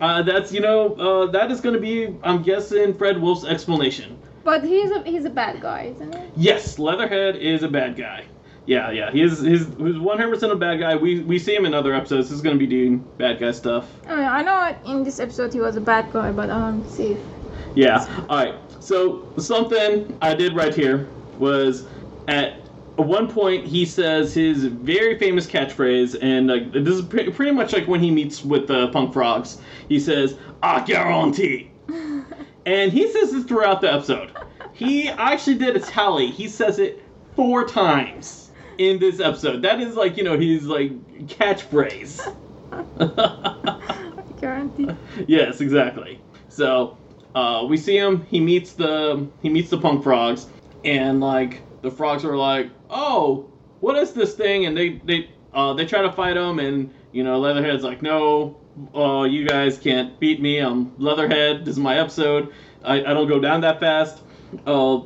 Uh, that's you know uh, that is going to be I'm guessing Fred Wolf's explanation. But he's a he's a bad guy, isn't he? Yes, Leatherhead is a bad guy. Yeah, yeah, he is. He's, he's one hundred percent a bad guy. We we see him in other episodes. He's gonna be doing bad guy stuff. Oh, I, mean, I know in this episode he was a bad guy, but I don't see. If... Yeah. All right. So something I did right here was at one point he says his very famous catchphrase, and like this is pre- pretty much like when he meets with the Punk Frogs. He says, "I guarantee," and he says this throughout the episode. He actually did a tally. He says it four times in this episode. That is like you know his like catchphrase. Guarantee. yes, exactly. So uh, we see him. He meets the he meets the punk frogs, and like the frogs are like, "Oh, what is this thing?" And they they uh, they try to fight him, and you know Leatherhead's like, "No, uh, you guys can't beat me. I'm Leatherhead. This is my episode. I, I don't go down that fast." Uh,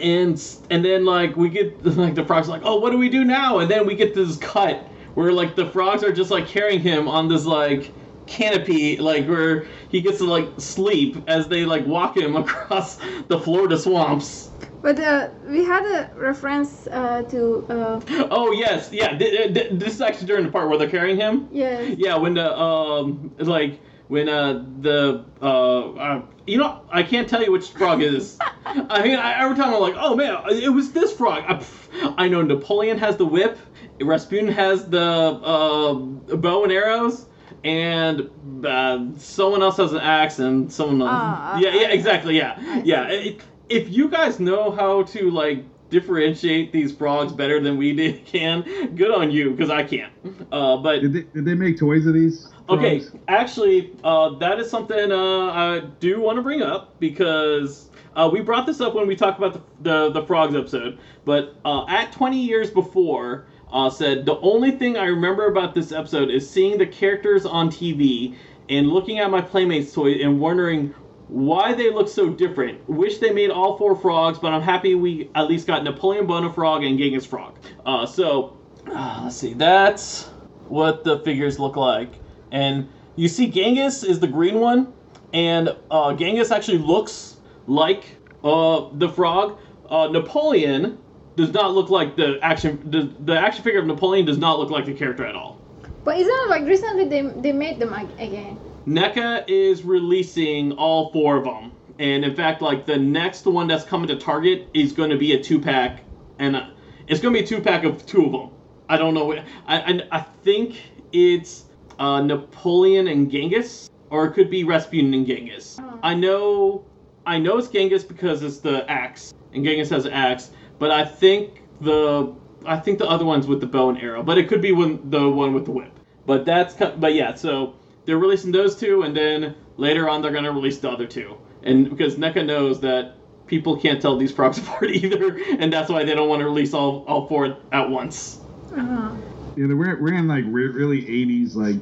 and and then like we get like the frogs like, "Oh, what do we do now?" And then we get this cut where like the frogs are just like carrying him on this like canopy like where he gets to like sleep as they like walk him across the Florida swamps. But uh, we had a reference uh, to uh, Oh yes, yeah. Th- th- this is actually during the part where they're carrying him. yes. Yeah, when the um like when uh the uh, uh you know I can't tell you which frog it is. I mean I, every time I'm like oh man it was this frog. I, pff, I know Napoleon has the whip, Rasputin has the uh, bow and arrows. And uh, someone else has an axe, and someone else. Ah, yeah, yeah, exactly. Yeah, yeah. It- if you guys know how to like differentiate these frogs better than we did, can, good on you, because I can't. Uh, but Did they, did they make toys of these? Okay, actually, uh, that is something uh, I do want to bring up because uh, we brought this up when we talked about the, the, the frogs episode. But uh, at 20 years before, uh, said the only thing I remember about this episode is seeing the characters on TV and looking at my Playmates toy and wondering why they look so different. Wish they made all four frogs, but I'm happy we at least got Napoleon Bonafrog and Genghis Frog. Uh, so Ah, let's see. That's what the figures look like, and you see Genghis is the green one, and uh, Genghis actually looks like uh, the frog. Uh, Napoleon does not look like the action. The, the action figure of Napoleon does not look like the character at all. But isn't it like recently they they made them again? NECA is releasing all four of them, and in fact, like the next one that's coming to Target is going to be a two pack, and uh, it's going to be a two pack of two of them. I don't know. I I, I think it's uh, Napoleon and Genghis, or it could be Rasputin and Genghis. Oh. I know, I know it's Genghis because it's the axe, and Genghis has an axe. But I think the I think the other one's with the bow and arrow, but it could be one the one with the whip. But that's but yeah, so they're releasing those two, and then later on they're gonna release the other two, and because NECA knows that people can't tell these frogs apart either, and that's why they don't want to release all all four at once. Uh-huh. Yeah, they're wearing, wearing like really 80s like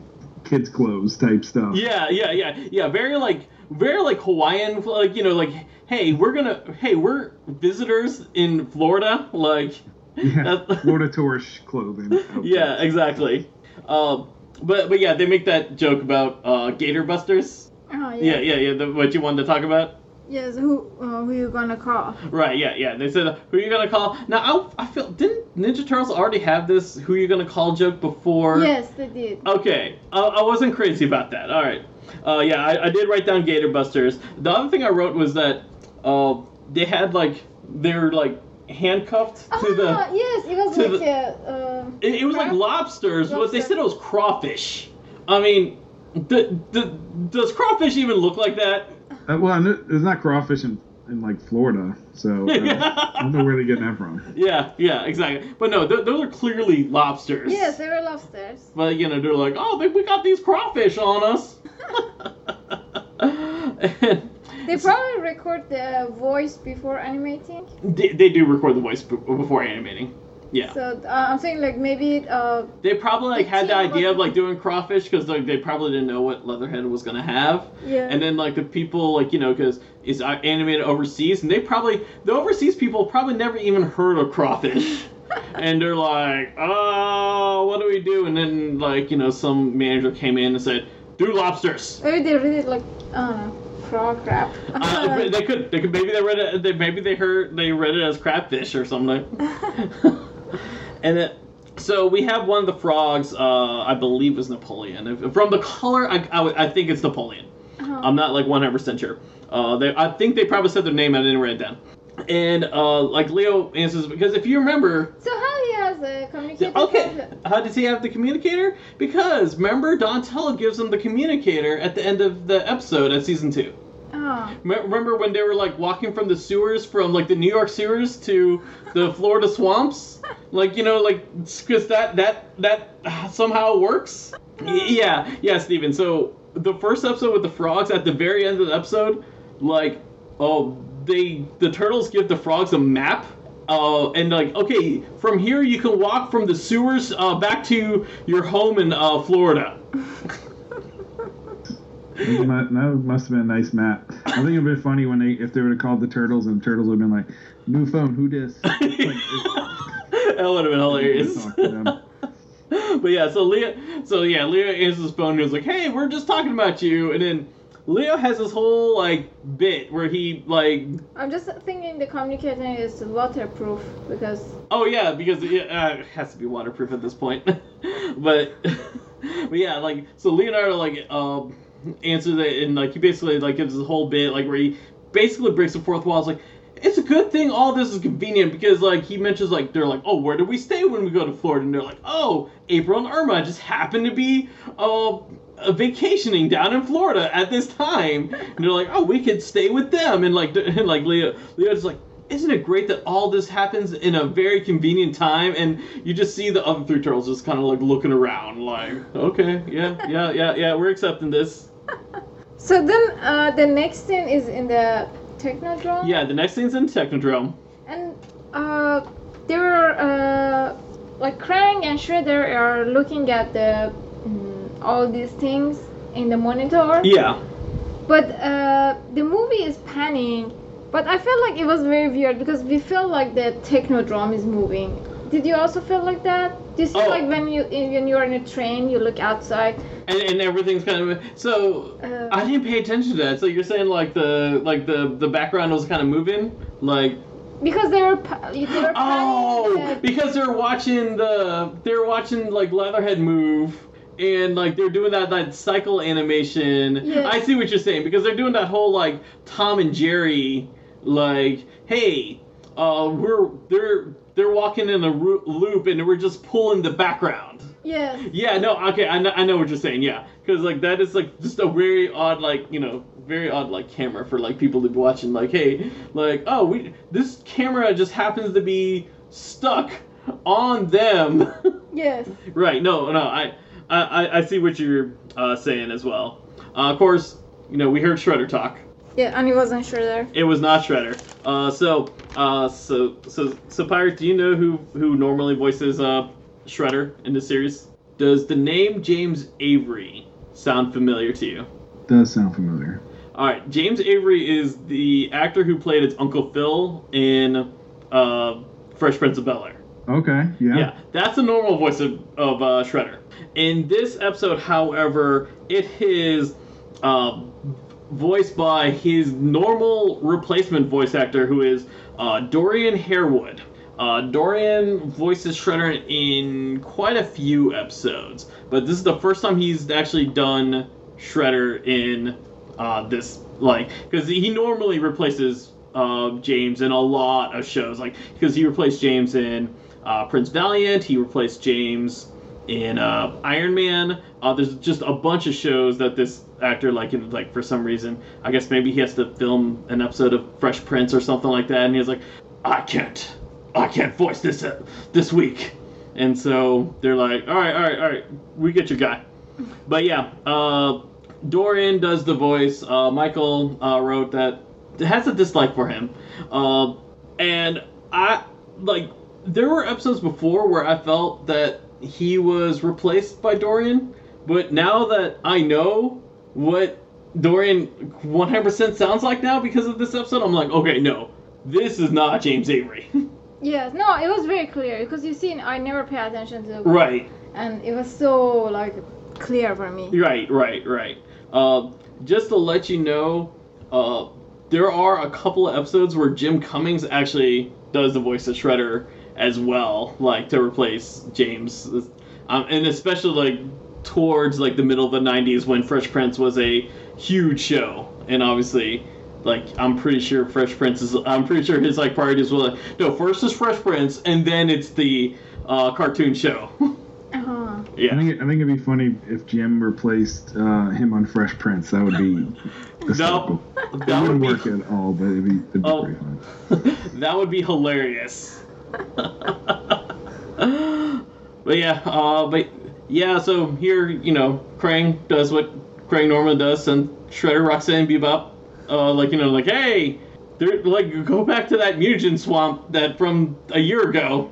kids clothes type stuff. Yeah, yeah, yeah, yeah. Very like, very like Hawaiian. Like you know, like hey, we're gonna, hey, we're visitors in Florida. Like, Yeah, That- Florida tourish clothing. outfit. yeah, exactly. Um, but but yeah, they make that joke about uh, Gator Busters. Oh, Yeah, yeah, yeah. The, what you wanted to talk about. Yes, who uh, who you gonna call? Right, yeah, yeah. They said, "Who are you gonna call?" Now, I, I feel didn't Ninja Turtles already have this "Who you gonna call" joke before? Yes, they did. Okay, I, I wasn't crazy about that. All right. Uh, yeah, I, I did write down Gator Busters. The other thing I wrote was that uh, they had like they're like handcuffed to ah, the. yes, it was to like the- a. Uh, It, it was like crab- lobsters, but they said it was crawfish. I mean, d- d- does crawfish even look like that? Uh, well, it's not crawfish in, in like Florida, so uh, I don't know where they're getting that from. Yeah, yeah, exactly. But no, th- those are clearly lobsters. Yes, they were lobsters. But you know, they're like, oh, they, we got these crawfish on us. and They probably record the voice before animating. they, they do record the voice before animating. Yeah. So uh, I'm saying like maybe uh, They probably like had the idea of like doing crawfish because like they probably didn't know what Leatherhead was gonna have, yeah. and then like the people like you know because it's uh, animated overseas and they probably the overseas people probably never even heard of crawfish, and they're like, oh, what do we do? And then like you know some manager came in and said, do lobsters. maybe they read it like uh, frog crap. Uh, they could, they could, maybe they read it. They, maybe they heard, they read it as crabfish or something. and it, so we have one of the frogs. Uh, I believe was Napoleon. If, from the color, I, I, I think it's Napoleon. Uh-huh. I'm not like 100 percent sure. Uh, they, I think they probably said their name. I didn't write it down. And uh, like Leo answers because if you remember, so how he has a communicator? okay, how does he have the communicator? Because remember, Donatello gives him the communicator at the end of the episode at season two. Oh. Remember when they were like walking from the sewers, from like the New York sewers to the Florida swamps? Like you know, like because that that that somehow works. Yeah, yeah, Steven. So the first episode with the frogs, at the very end of the episode, like oh they the turtles give the frogs a map. Uh, and like, okay, from here you can walk from the sewers uh, back to your home in uh, Florida. That must have been a nice map. I think it'd been funny when they if they would have called the turtles and the turtles would have been like, "New phone, who dis?" Like, that would have been hilarious. Talk to them. but yeah, so Leo, so yeah, Leo answers his phone and was like, "Hey, we're just talking about you." And then Leo has this whole like bit where he like, I'm just thinking the communicator is waterproof because oh yeah, because it, uh, it has to be waterproof at this point. but but yeah, like so Leonardo like um answers it and like he basically like gives this whole bit like where he basically breaks the fourth wall. It's like. It's a good thing all this is convenient because like he mentions like they're like oh where do we stay when we go to Florida and they're like oh April and Irma just happen to be uh, uh, vacationing down in Florida at this time. And they're like oh we could stay with them. And like and like Leo Leo's like isn't it great that all this happens in a very convenient time? And you just see the other three turtles just kind of like looking around like okay yeah yeah yeah yeah we're accepting this. So then uh, the next scene is in the technodrome? Yeah the next thing's in Technodrome. And uh, they were uh, like Krang and Shredder are looking at the all these things in the monitor yeah but uh, the movie is panning but I felt like it was very weird because we felt like the technodrome is moving did you also feel like that Do you see Oh. like when you when you're in a train, you look outside? and, and everything's kind of so. Uh, I didn't pay attention to that. So you're saying like the like the the background was kind of moving, like because they were they were oh, because they're watching the they're watching like Leatherhead move. And like they're doing that that cycle animation. Yes. I see what you're saying because they're doing that whole like Tom and Jerry, like, hey, uh, we're they're they're walking in a ro- loop and we're just pulling the background. Yeah. Yeah, no, okay, I know, I know what you're saying. Yeah, because like that is like just a very odd, like you know, very odd like camera for like people to be watching. Like, hey, like oh, we this camera just happens to be stuck on them. Yes. right? No, no, I, I, I- I see what you're uh, saying as well. Uh, of course, you know we heard Shredder talk. Yeah, and he wasn't sure there. It was not Shredder. Uh, so, uh, so, so, so, Pirate, do you know who who normally voices uh, Shredder in this series? Does the name James Avery sound familiar to you? Does sound familiar. All right, James Avery is the actor who played its Uncle Phil in uh, Fresh Prince of Bel Air. Okay. Yeah. Yeah, that's the normal voice of, of uh, Shredder. In this episode, however, it is uh, voiced by his normal replacement voice actor, who is uh, Dorian Harewood. Uh, Dorian voices Shredder in quite a few episodes, but this is the first time he's actually done Shredder in uh, this, like, because he normally replaces uh, James in a lot of shows, like, because he replaced James in uh, Prince Valiant, he replaced James in uh, Iron Man. Uh, there's just a bunch of shows that this actor like in like for some reason I guess maybe he has to film an episode of Fresh Prince or something like that, and he's like, I can't, I can't voice this uh, this week, and so they're like, all right, all right, all right, we get your guy. But yeah, uh, Dorian does the voice. Uh, Michael uh, wrote that has a dislike for him, uh, and I like there were episodes before where I felt that he was replaced by Dorian, but now that I know what Dorian 100% sounds like now because of this episode, I'm like, okay, no, this is not James Avery. Yes. No, it was very clear because you see, I never pay attention to the right, and it was so like clear for me. right, right, right. Uh, just to let you know, uh, there are a couple of episodes where Jim Cummings actually does the voice of Shredder as well, like to replace James, um, and especially like towards like the middle of the '90s when Fresh Prince was a huge show, and obviously, like I'm pretty sure Fresh Prince is, I'm pretty sure his like priorities were like, no, first is Fresh Prince, and then it's the uh, cartoon show. Uh-huh. I yeah, think it, I think it'd be funny if Jim replaced uh, him on Fresh Prince. That would be. hysterical. that, It that would wouldn't be work at all, but it'd be, it'd be Oh. pretty fun. that would be hilarious. but yeah, uh, but yeah. So here, you know, Krang does what Krang normally does, and Shredder, Rocksteady, Bebop, uh, like you know, like hey, they're like go back to that mutagen swamp that from a year ago,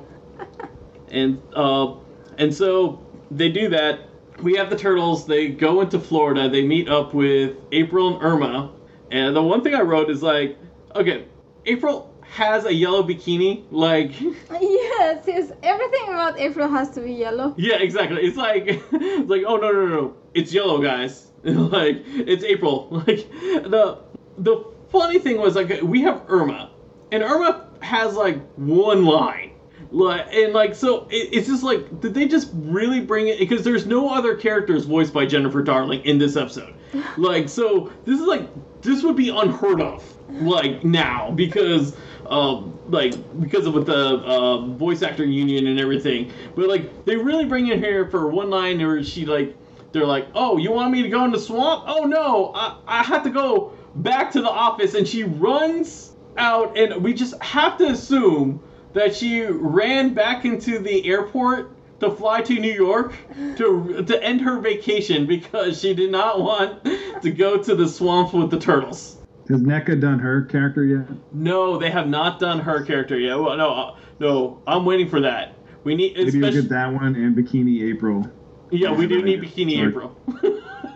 and uh, and so they do that. We have the turtles. They go into Florida. They meet up with April and Irma. And the one thing I wrote is like, okay, April has a yellow bikini. Like, Yes, yes. Everything about April has to be yellow. yeah, exactly. It's like, it's like, oh no, no, no, it's yellow, guys. like, it's April. Like, the the funny thing was like we have Irma, and Irma has like one line. Like and like so, it, it's just like did they just really bring it? Because there's no other characters voiced by Jennifer Darling in this episode. Like so, this is like this would be unheard of like now because um like because of with the uh, voice actor union and everything. But like they really bring in here for one line where she like they're like, oh, you want me to go in the swamp? Oh no, I I have to go back to the office, and she runs out, and we just have to assume that she ran back into the airport to fly to New York to to end her vacation because she did not want to go to the swamp with the turtles. Has NECA done her character yet? No, they have not done her character yet. Well, no, uh, no, I'm waiting for that. We need, Maybe we'll get that one and Bikini April. yeah, we do need Bikini Sorry. April.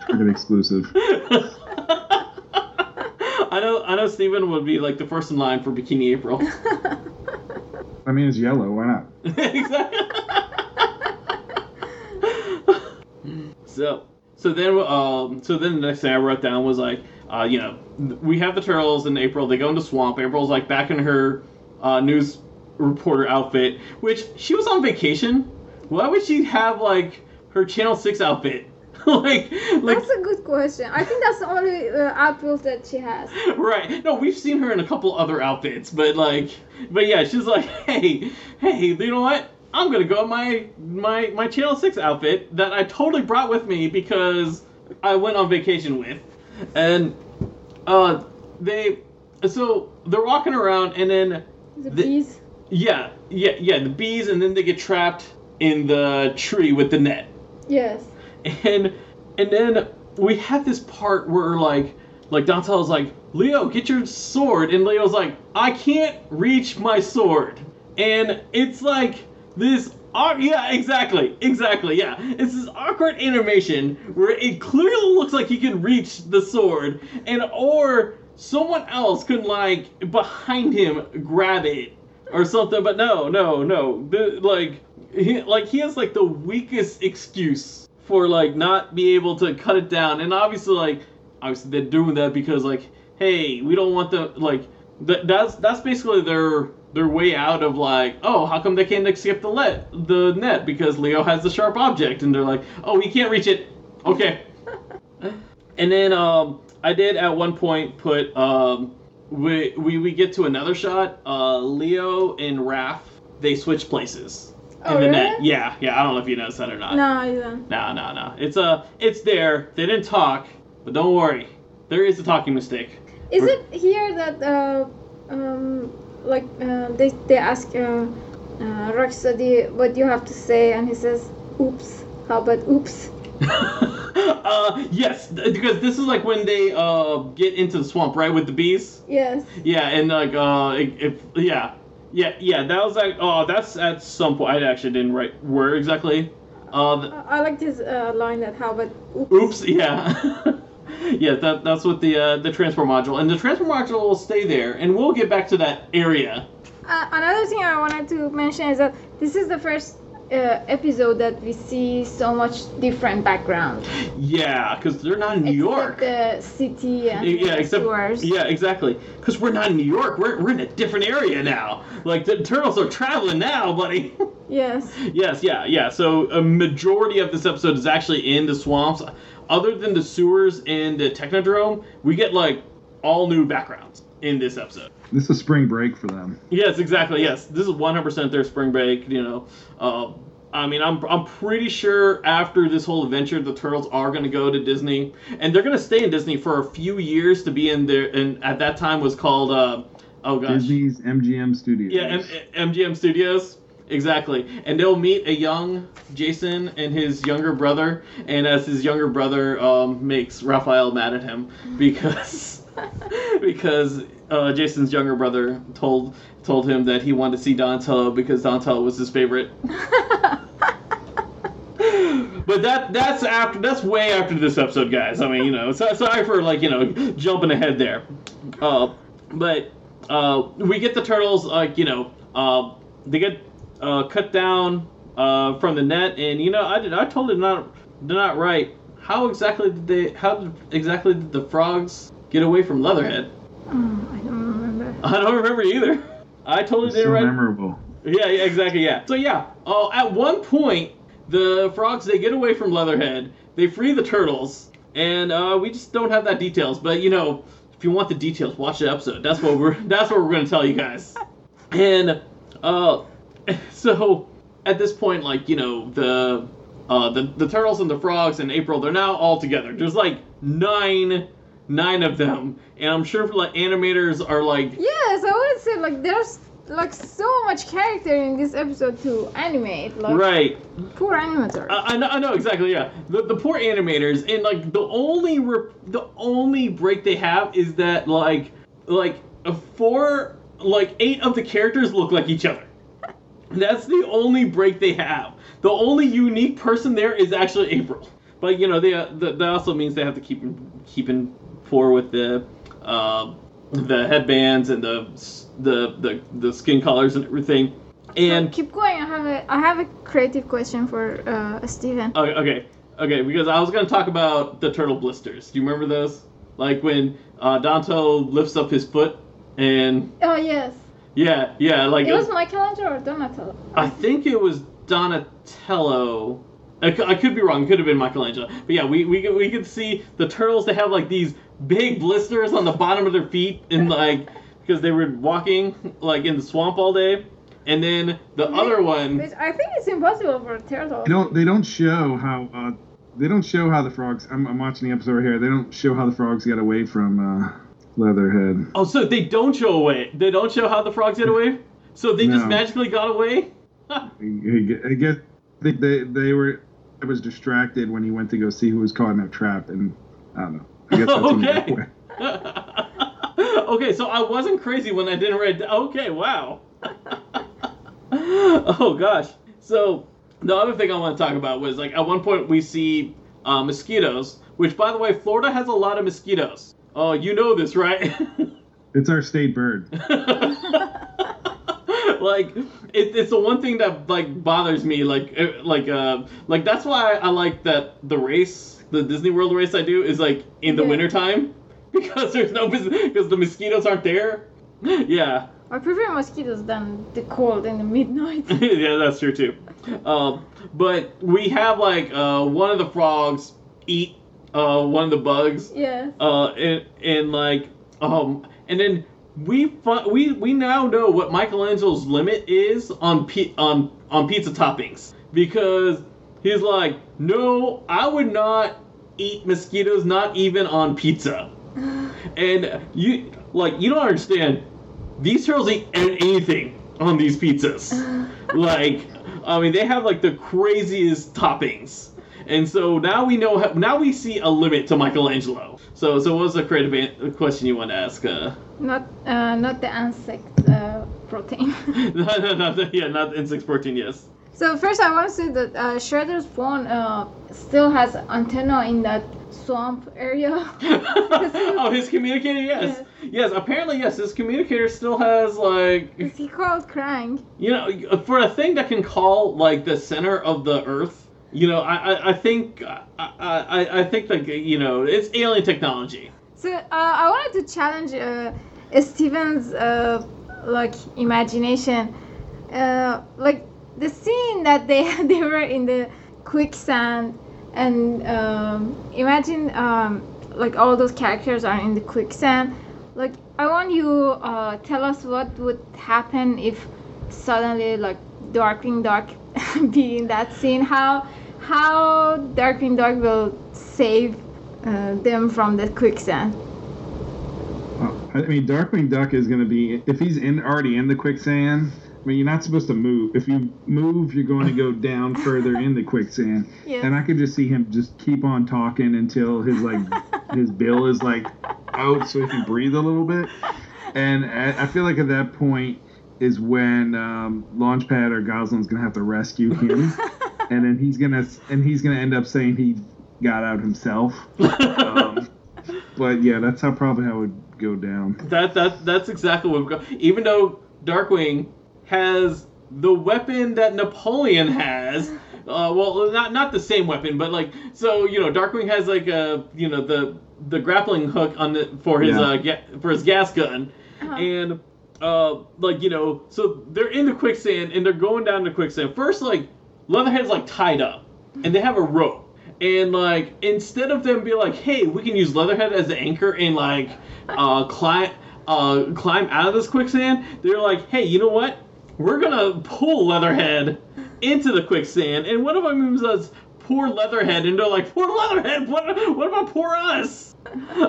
Target exclusive. I know, I know. Steven would be like the first in line for Bikini April. I mean, it's yellow. Why not? exactly. So so then um so then the next thing I wrote down was like uh you know we have the turtles in April. They go into swamp. April's like back in her uh, news reporter outfit, which she was on vacation. Why would she have like her Channel Six outfit? like like That's a good question. I think that's the only uh, outfit that she has. right. No, we've seen her in a couple other outfits, but like, but yeah, she's like, hey, hey, you know what? I'm gonna go in my my my Channel Six outfit that I totally brought with me because I went on vacation with, and uh, they so they're walking around and then The, The- bees. yeah yeah yeah the bees and then they get trapped in the tree with the net Yes. and and then we have this part where like like Donatello's like Leo get your sword and Leo's like I can't reach my sword and it's like this yeah exactly exactly yeah. It's this awkward animation where it clearly looks like he can reach the sword and or someone else could like behind him grab it or something but no no no. The, like he, like he has like the weakest excuse for like not be able to cut it down. And obviously like obviously they're doing that because like hey we don't want the like th- that's that's basically their their way out of like oh how come they can't escape the let the net because leo has the sharp object and they're like oh he can't reach it okay and then um i did at one point put um we we, we get to another shot uh leo and raph they switch places Oh, in the really? net yeah yeah i don't know if you noticed that or not No, I don't. no, no, no. It's uh, it's there. They didn't talk, but don't worry. There is a talking mistake. Is it here that uh, um, like uh, they they ask uh, uh, Rocksteady what you have to say, and he says, "Oops." How about oops? uh, yes, because this is like when they uh get into the swamp, right, with the bees. Yes. Yeah, and like uh, if, yeah, yeah, yeah, that was like oh, that's at some point. I actually didn't write where exactly. Uh, the, I I like this uh, line that how about oops? Oops, yeah. yeah, that, that's what the uh, the transfer module. And the transfer module will stay there, and we'll get back to that area. Uh, another thing I wanted to mention is that this is the first uh, episode that we see so much different background. Yeah, because they're not in New York. Except the city and yeah, the except sewers. yeah, exactly. Because we're not in New York. We're, we're in a different area now. Like the turtles are traveling now, buddy. Yes. yes, yeah, yeah. So a majority of this episode is actually in the swamps. Other than the sewers and the Technodrome, we get like all new backgrounds in this episode. This is spring break for them. Yes, exactly. Yes, this is 100% their spring break. You know, uh, I mean, I'm I'm pretty sure after this whole adventure, the turtles are going to go to Disney, and they're going to stay in Disney for a few years to be in there. And at that time was called, uh, oh gosh, Disney's MGM Studios. yeah, M- MGM Studios. Exactly, and they'll meet a young Jason and his younger brother, and as his younger brother um, makes Raphael mad at him because because uh, Jason's younger brother told told him that he wanted to see Donatello because Donatello was his favorite. But that that's after that's way after this episode, guys. I mean, you know, so, sorry for like you know jumping ahead there. Uh, but uh, we get the turtles like you know uh, they get uh, cut down uh, from the net, and you know I did I told it not did not write how exactly did they how did, exactly did the frogs get away from Leatherhead? Oh, I don't remember. I don't remember either. I totally It's didn't so write. memorable. Yeah, yeah, exactly, yeah. So yeah, uh, at one point, the frogs they get away from Leatherhead, they free the turtles, and uh, we just don't have that details. But you know, if you want the details, watch the episode. That's what we're that's what we're gonna tell you guys. And uh, so at this point, like you know, the uh, the the turtles and the frogs and April, they're now all together. There's like nine nine of them, and I'm sure like animators are like Yes, I would say like there's like so much character in this episode to animate. Like right. poor animators. I, I know, I know exactly. Yeah, the, the poor animators, and like the only re- the only break they have is that like like uh, four like eight of the characters look like each other. That's the only break they have. The only unique person there is actually April. But you know, they uh, th- that also means they have to keep in, keep in for with the uh, the headbands and the the the the skin colors and everything. So And keep going. I have a I have a creative question for uh, Steven. Okay, okay. Okay, because I was gonna talk about the turtle blisters. Do you remember those? Like when uh, Danto lifts up his foot and Oh yes. Yeah, yeah, like It was Michelangelo or Donatello. I think it was Donatello. I, I could be wrong. It could have been Michelangelo. But yeah, we, we, could- we could see the turtles. They have like these big blisters on the bottom of their feet, and like because they were walking like in the swamp all day. And then the other one, Which I think it's impossible for a turtle. They don't. They don't show how. Uh, they don't show how the frogs. I'm, I'm watching the episode right here. They don't show how the frogs got away from uh, Leatherhead. oh, so they don't show away. They don't show how the frogs get away. So they just magically got away. I guess they, they they were. I was distracted when he went to go see who was caught in that trap, and I don't know. I guess that's when he got Okay. okay, so I wasn't crazy when I didn't write. Okay, wow. oh gosh. So the other thing I want to talk about was like at one point we see uh, mosquitoes, which by the way, Florida has a lot of mosquitoes. Oh, you know this, right? It's our state bird. like it, it's the one thing that like bothers me like uh, like uh like that's why i like that the race the disney world race i do is like in the Yeah. wintertime because there's no because the mosquitoes aren't there yeah I prefer mosquitoes than the cold in the midnight. yeah that's true too um but we have like uh one of the frogs eat uh one of the bugs yeah. uh, and, and like, um, and then we fi- we we now know what Michelangelo's limit is on pi- on on pizza toppings because he's like, no, I would not eat mosquitoes, not even on pizza. And you like you don't understand. These turtles eat anything on these pizzas. like, I mean, they have like the craziest toppings. And so now we know. How, now we see a limit to Michelangelo. So, so what was the creative an- question you want to ask? Uh, Not uh, not the insect uh, protein. no, no, no, yeah, not insect protein. Yes. so first, I want to say that uh, Shredder's phone uh, still has antenna in that swamp area. oh, his communicator. Yes. Yes. Apparently, yes. His communicator still has like Is he called Krang? you know for a thing that can call like the center of the Earth. You know, I I, think I, I I think like you know it's alien technology. So uh, I wanted to challenge uh, Steven's uh, like imagination, uh, like the scene that they they were in the quicksand, and um, imagine um, like all those characters are in the quicksand. Like I want you uh, tell us what would happen if suddenly like Darkwing Duck be in that scene. How how Darkwing Duck will save uh, them from the quicksand. Well, I mean, Darkwing Duck is going to be if he's in already in the quicksand. I mean, you're not supposed to move. If you move, you're going to go down further in the quicksand. Yeah. And I could just see him just keep on talking until his like his bill is like out, so he can breathe a little bit. And I, I feel like at that point is when um, Launchpad or Gosalyn's gonna have to rescue him, and then he's gonna and he's gonna end up saying he got out himself. Um, but yeah, that's how probably how it would go down. That that that's exactly what. We've got. Even though Darkwing has the weapon that Napoleon has. Uh, well, not not the same weapon, but like so you know, Darkwing has like a you know the the grappling hook on the for his Yeah. uh ga- for his gas gun, Uh-huh. and uh like you know so they're in the quicksand and they're going down the quicksand. First like Leatherhead's like tied up, and they have a rope. And like instead of them be like, hey, we can use Leatherhead as the anchor and like uh climb uh climb out of this quicksand, they're like, hey, you know what? We're gonna pull Leatherhead into the quicksand, and one of my moves does poor Leatherhead, and they're like, poor Leatherhead, what what about poor us?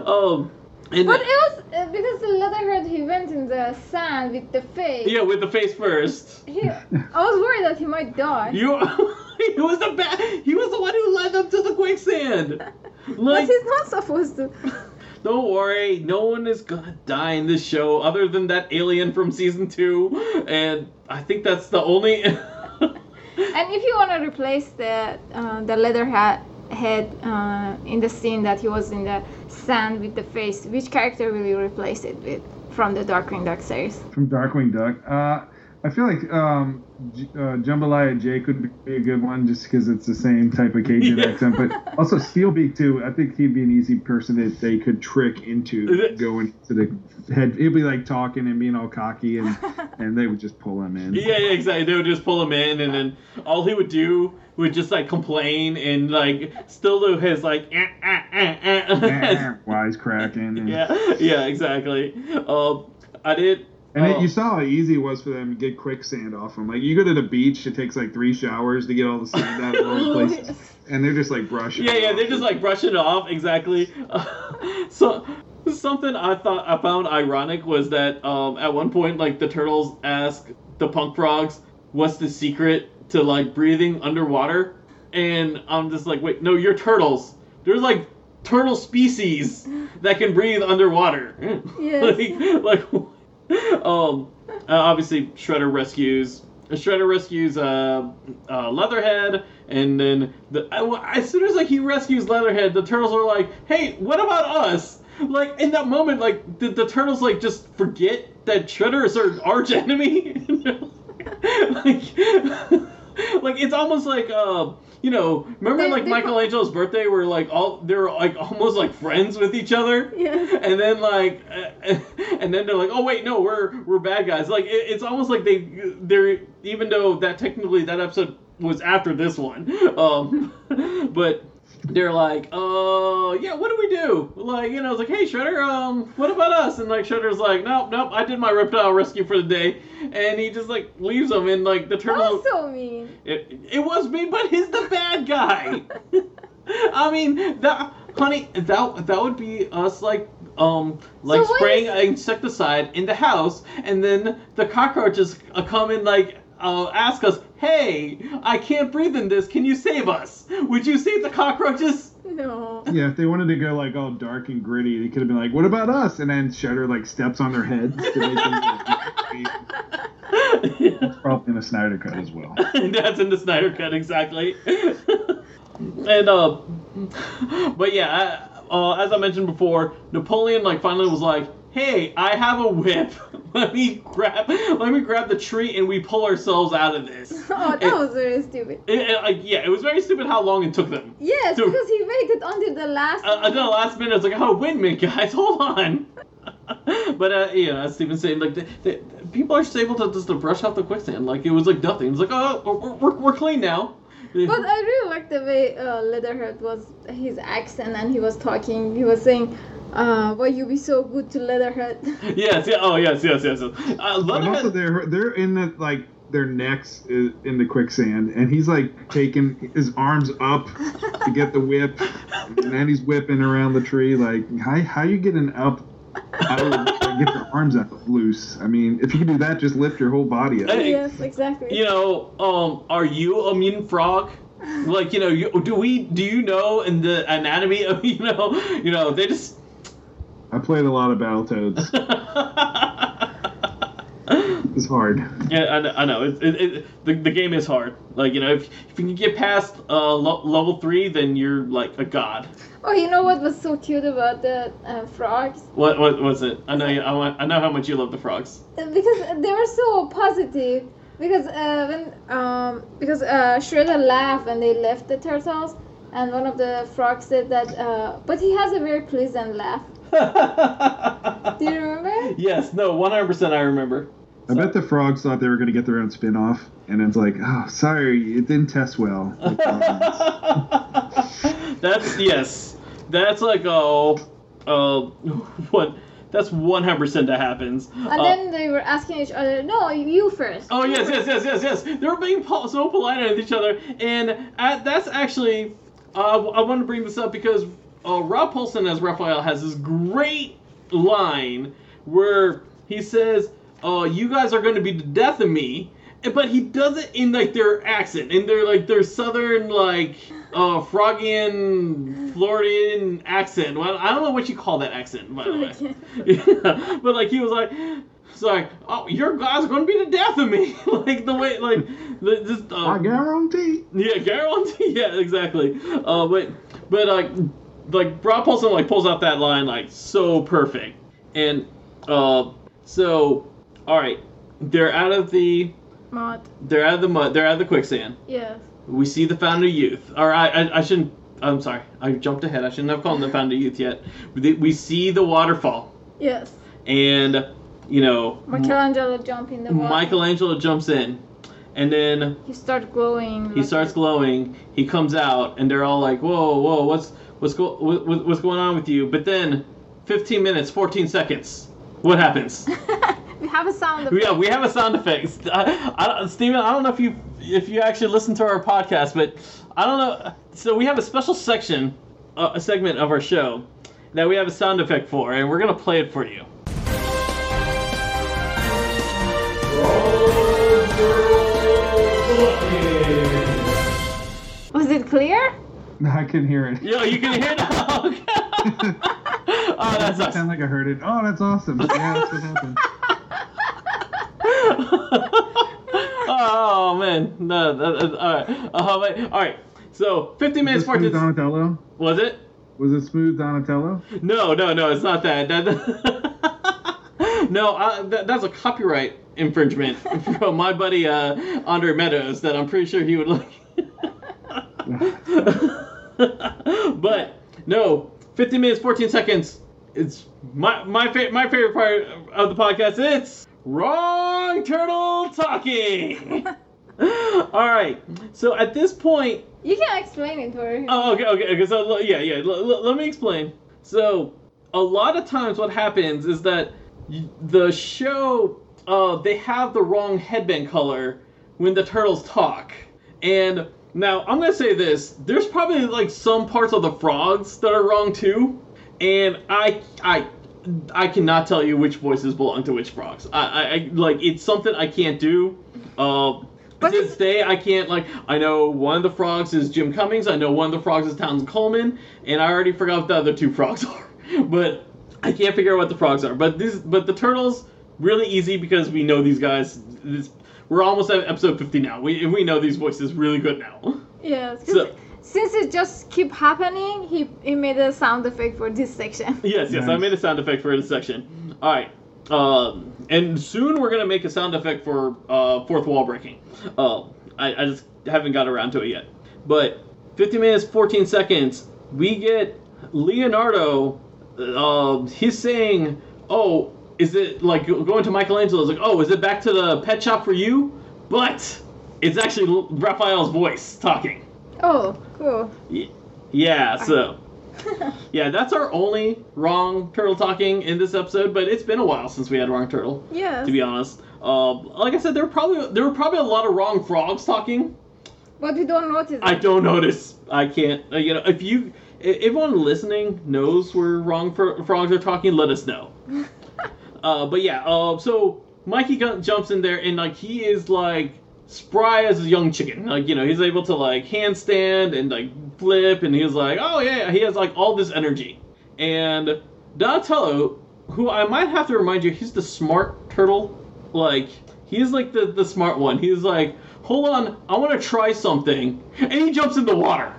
Um and But it was uh, because the Leatherhead he went in the sand with the face. yeah, with the face first. He, I was worried that he might die. You he was the ba- he was the one who led them to the quicksand. but he's not supposed to. Don't worry, no one is gonna die in this show other than that alien from season two, and I think that's the only. And if you want to replace the uh, the Leatherhead head uh, in the scene that he was in the sand with the face, which character will you replace it with from the Darkwing Duck series? From Darkwing Duck, uh, I feel like um, J- uh, Jambalaya Jake would be a good one just because it's the same type of Cajun Yeah. accent. But also Steelbeak too. I think he'd be an easy person that they could trick into going to the head. He'd be like talking and being all cocky, and and they would just pull him in. Yeah, yeah, exactly. They would just pull him in, and then all he would do would just like complain and like still do his like eh, eh, eh, eh. Wisecracking. And, yeah, yeah, exactly. Um, I did. And it, oh, you saw how easy it was for them to get quicksand off them. Like you go to the beach, it takes like three showers to get all the sand out of all the places, and they're just like brushing. Yeah, it yeah, off. they're just like brushing it off exactly. so something I thought I found ironic was that um, at one point, like the turtles ask the punk frogs, "What's the secret to like breathing underwater?" And I'm just like, wait, no, you're turtles. There's like turtle species that can breathe underwater. Yes. like, like, um, uh, obviously Shredder rescues. Shredder rescues uh, uh, Leatherhead, and then the as soon as like he rescues Leatherhead, the turtles are like, "Hey, what about us?" Like in that moment, like the, the turtles like just forget that Shredder is our arch enemy. like, like it's almost like uh, you know, remember They- like they- Michelangelo's birthday, where like all they're like almost like friends with each other Yes. and then like uh, and then they're like oh wait no we're we're bad guys like it, it's almost like they they're even though that technically that episode was after this one um but they're like uh yeah what do we do like you know it's like hey shredder um what about us and like shredder's like nope nope i did my reptile rescue for the day and he just like leaves them in like the turtle Also mean. it, it was me, but he's the bad guy. I mean, that honey, that that would be us like um like So spraying is- insecticide in the house, and then the cockroaches uh, come in like uh, ask us, "Hey, I can't breathe in this. Can you save us? Would you save the cockroaches?" No. Yeah, if they wanted to go like all dark and gritty, they could have been like, "What about us?" And then Shredder like steps on their heads to make them. That's probably in the Snyder cut as well. That's in the Snyder cut exactly. and uh, but yeah, I, uh, as I mentioned before, Napoleon like finally was like, "Hey, I have a whip. let me grab, let me grab the tree, and we pull ourselves out of this." Oh, that It- was very stupid. it- it, like, yeah, it was very stupid how long it took them. Yes, Dude. because he waited until the last. Uh, until the last minute, it's like, "Oh, wait a minute, guys, hold on." but uh, you know, as Steven's saying, like the, the, people are just able to just to brush off the quicksand, like it was like nothing. It's like, "Oh, we're, we're, we're clean now." But I really like the way uh, Leatherhead was his accent and he was talking. He was saying, uh, "Why you be so good to Leatherhead?" Yes, yeah, oh yes, yes, yes. yes. Uh, And also, they're they're in the like their necks is in the quicksand, and he's like taking his arms up to get the whip, and then he's whipping around the tree. Like, how how you getting up? Out of, get your arms up loose. I mean, if you can do that, just lift your whole body up. Hey, yes, exactly. you know, um, are you a mutant frog? Like, you know, you, do we, do you know in the anatomy of, you know, you know, they just. I played a lot of Battletoads. It's hard. Yeah, I know. I know. It, it, it, the, the game is hard. Like you know, if, if you can get past uh, lo- level three, then you're like a god. Oh, you know what was so cute about the uh, frogs? What what was it? I know. you- I, want, I know how much you love the frogs. Uh, Because they were so positive. Because uh, when um, because uh, Shredder laughed when they left the turtles, and one of the frogs said that, uh, but he has a very pleasant laugh. Do you remember? yes. No. One hundred percent. I remember. I bet the frogs thought they were going to get their own spin off, and it's like, oh, sorry, it didn't test well. that's yes. That's like oh, uh, what? That's one hundred percent that happens. And Uh, then they were asking each other, no, you first. Oh you yes, first." yes, yes, yes, yes. They were being po- so polite with each other, and uh, that's actually uh, I want to bring this up because uh, Rob Paulsen as Raphael has this great line where he says, "Uh, you guys are going to be the death of me," but he does it in like their accent, in their like their southern like uh Froggian Floridian accent. Well, I don't know what you call that accent, by the way. Yeah, but like he was like, it's like, oh, your guys are gonna be the death of me, like the way, like, the, just, uh, I guarantee. yeah, guarantee, yeah, exactly. Uh, but, but like, like Rob Paulsen like pulls out that line like so perfect, and uh, so, all right, they're out of the Mud. they're out of the mud. They're out of the quicksand. Yes. We see the of Youth. Or I, I, I shouldn't. I'm sorry. I jumped ahead. I shouldn't have called him the of Youth yet. We, we see the waterfall, Yes. and you know, Michelangelo jump in the water. Michelangelo jumps in, and then He starts glowing. he like- starts glowing. He comes out, and they're all like, "Whoa, whoa, what's what's go, what, what- what's going on with you?" But then, 15 minutes, 14 seconds. What happens? we have a sound effect. yeah, we have a sound effect. I, I, Steven, I don't know if you if you actually listen to our podcast, but I don't know. So we have a special section, uh, a segment of our show that we have a sound effect for, and we're gonna play it for you. Was it clear? I can hear it. Yo, you can hear that? oh, that's It awesome. sound like I heard it. Oh, that's awesome. Yeah, that's what happened. oh man, no, that, that- all right, uh, wait, all right. So 15 minutes, Was it smooth 14. Donatello? Was it? Was it smooth Donatello? No, no, no, it's not that. that no, uh, that, that's a copyright infringement from my buddy uh, Andre Meadows that I'm pretty sure he would like. but no, 15 minutes, 14 seconds. It's my my fa- my favorite part of the podcast. It's wrong turtle talking. All right, so at this point, You can't explain it for him. Oh, okay, okay, okay. So, yeah, yeah. L- l- let me explain. So, a lot of times, what happens is that the show, uh, they have the wrong headband color when the turtles talk. And now, I'm gonna say this: there's probably like some parts of the frogs that are wrong too, and I, I. I cannot tell you which voices belong to which frogs. I, I, I like it's something I can't do. Uh, But to this day, I can't like. I know one of the frogs is Jim Cummings. I know one of the frogs is Townsend Coleman, and I already forgot what the other two frogs are. But I can't figure out what the frogs are. But these, but the turtles, really easy because we know these guys. This, we're almost at episode 50 now. We we know these voices really good now. Yes. So- since it just keep happening, he he made a sound effect for this section. Yes, yes, I made a sound effect for this section. All right, um, and soon we're gonna make a sound effect for uh, fourth wall breaking. Uh, I, I just haven't got around to it yet. But 50 minutes, 14 seconds, we get Leonardo. Uh, he's saying, "Oh, is it like going to Michelangelo's like, oh, is it back to the pet shop for you?" But it's actually Raphael's voice talking. Oh, cool. Y- Yeah, so. Yeah, that's our only wrong turtle talking in this episode, but it's been a while since we had wrong turtle, Yeah. to be honest. Uh, like I said, there were probably there were probably a lot of wrong frogs talking. But we don't notice. I don't notice. I can't. Uh, you know, if you, if everyone listening knows where wrong fro- frogs are talking, let us know. uh, but yeah, uh, so Mikey jumps in there and like he is like spry as a young chicken. Like you know, he's able to like handstand and like flip, and he's like, oh yeah, he has like all this energy. And Donatello, who I might have to remind you, he's the smart turtle. Like he's like the the smart one. He's like, hold on, I want to try something, and he jumps in the water.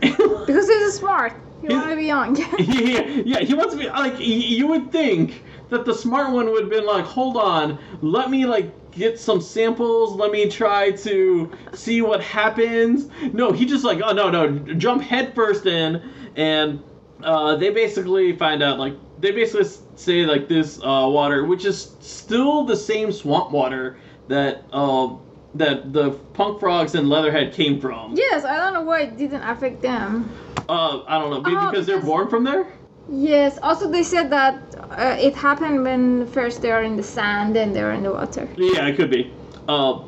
Because he's smart. He He's- want to be young. yeah, yeah, he wants to be like you would think that the smart one would have been like, hold on, let me like get some samples, let me try to see what happens. No, he just like, oh no, no, jump head first in, and uh, they basically find out like they basically say like this uh, water, which is still the same swamp water that uh, that the punk frogs and Leatherhead came from. yes, I don't know why it didn't affect them. Uh, I don't know, maybe Oh, because they're born from there. Yes. Also, they said that uh, it happened when first they are in the sand, then they are in the water. Yeah, it could be. Uh,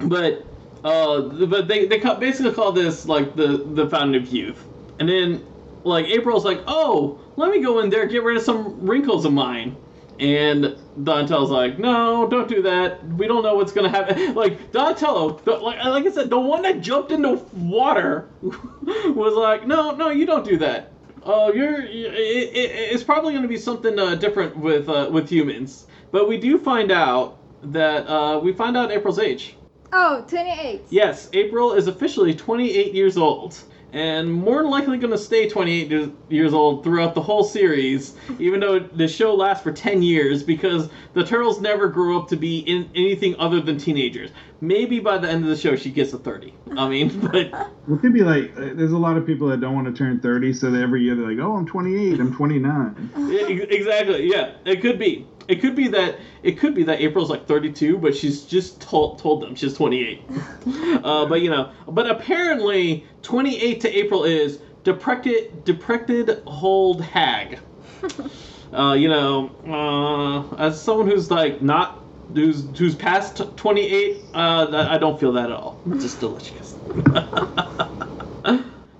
but uh, but they they ca- basically call this like the the fountain of youth, and then like April's like, oh, let me go in there get rid of some wrinkles of mine, and Donatello's like, no, don't do that. We don't know what's gonna happen. Like Donatello, the, like like I said, the one that jumped into water was like, no, no, you don't do that. Oh, you're. It, it, it's probably going to be something uh, different with uh, with humans, but we do find out that uh, we find out April's age. Oh, 28. Yes, April is officially 28 years old, and more than likely going to stay 28 years- years old throughout the whole series, even though the show lasts for 10 years because the turtles never grow up to be in anything other than teenagers. Maybe by the end of the show she gets a 30. I mean, but Well, it could be like uh, there's a lot of people that don't want to turn 30, so that every year they're like, "Oh, I'm 28, I'm 29." Exactly. Yeah, it could be. It could be that it could be that April's like 32, but she's just told told them she's 28. uh, but you know, but apparently 28 to April is deprected deprected hold hag. uh, you know, uh, as someone who's like not who's who's past 28, uh, that- I don't feel that at all. Just to let you guys.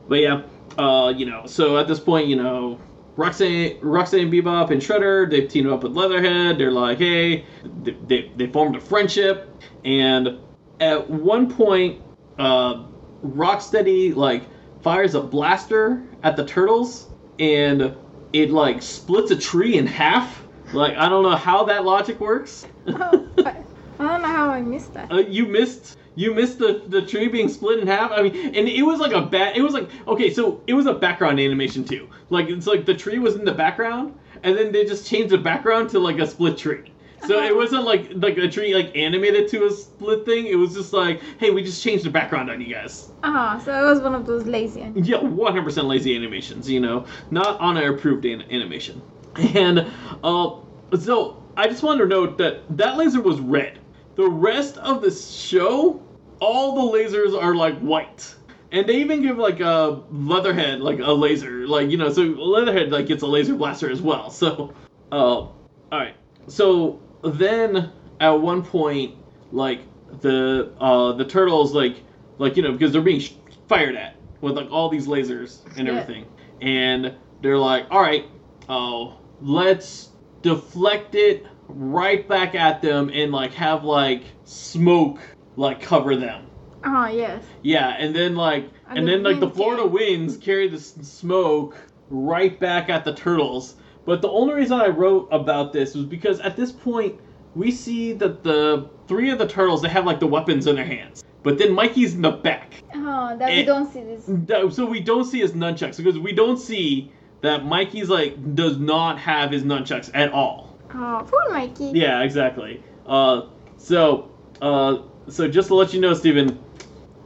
But yeah, uh, you know, so at this point, you know, Rocksteady, Rocksteady Bebop and Shredder, they've teamed up with Leatherhead. They're like, hey, they, they, they formed a friendship. And at one point, uh, Rocksteady, like, fires a blaster at the turtles, and it, like, splits a tree in half. Like, I don't know how that logic works. Oh, I, don't know how I missed that. Uh, you missed you missed the the tree being split in half. I mean, and it was like a bat. It was like okay, so it was a background animation too. Like it's like the tree was in the background, and then they just changed the background to like a split tree. So it wasn't like like a tree like animated to a split thing. It was just like, hey, we just changed the background on you guys. Ah, so it was one of those lazy. ones. Yeah, 100% lazy animations, you know, not on an approved an- animation. And uh, so I just wanted to note that that laser was red. The rest of the show, all the lasers are like white. And they even give like a Leatherhead like a laser, like you know, so Leatherhead like gets a laser blaster as well. So, uh, all right. So then at one point, like the uh the turtles like like you know because they're being sh- fired at with like all these lasers and Yeah. everything, and they're like, all right, oh, let's deflect it right back at them and like have like smoke like cover them. Ah, yes. Yeah, and then like, And and, the then like the Florida carry- winds carry the s- smoke right back at the turtles. But the only reason I wrote about this was because at this point we see that the three of the turtles they have like the weapons in their hands, but then Mikey's in the back. Oh, that we don't see this. That- So we don't see his nunchucks because we don't see that Mikey's like does not have his nunchucks at all. Oh, poor Mikey. Yeah, exactly. Uh, so, uh, so just to let you know, Steven,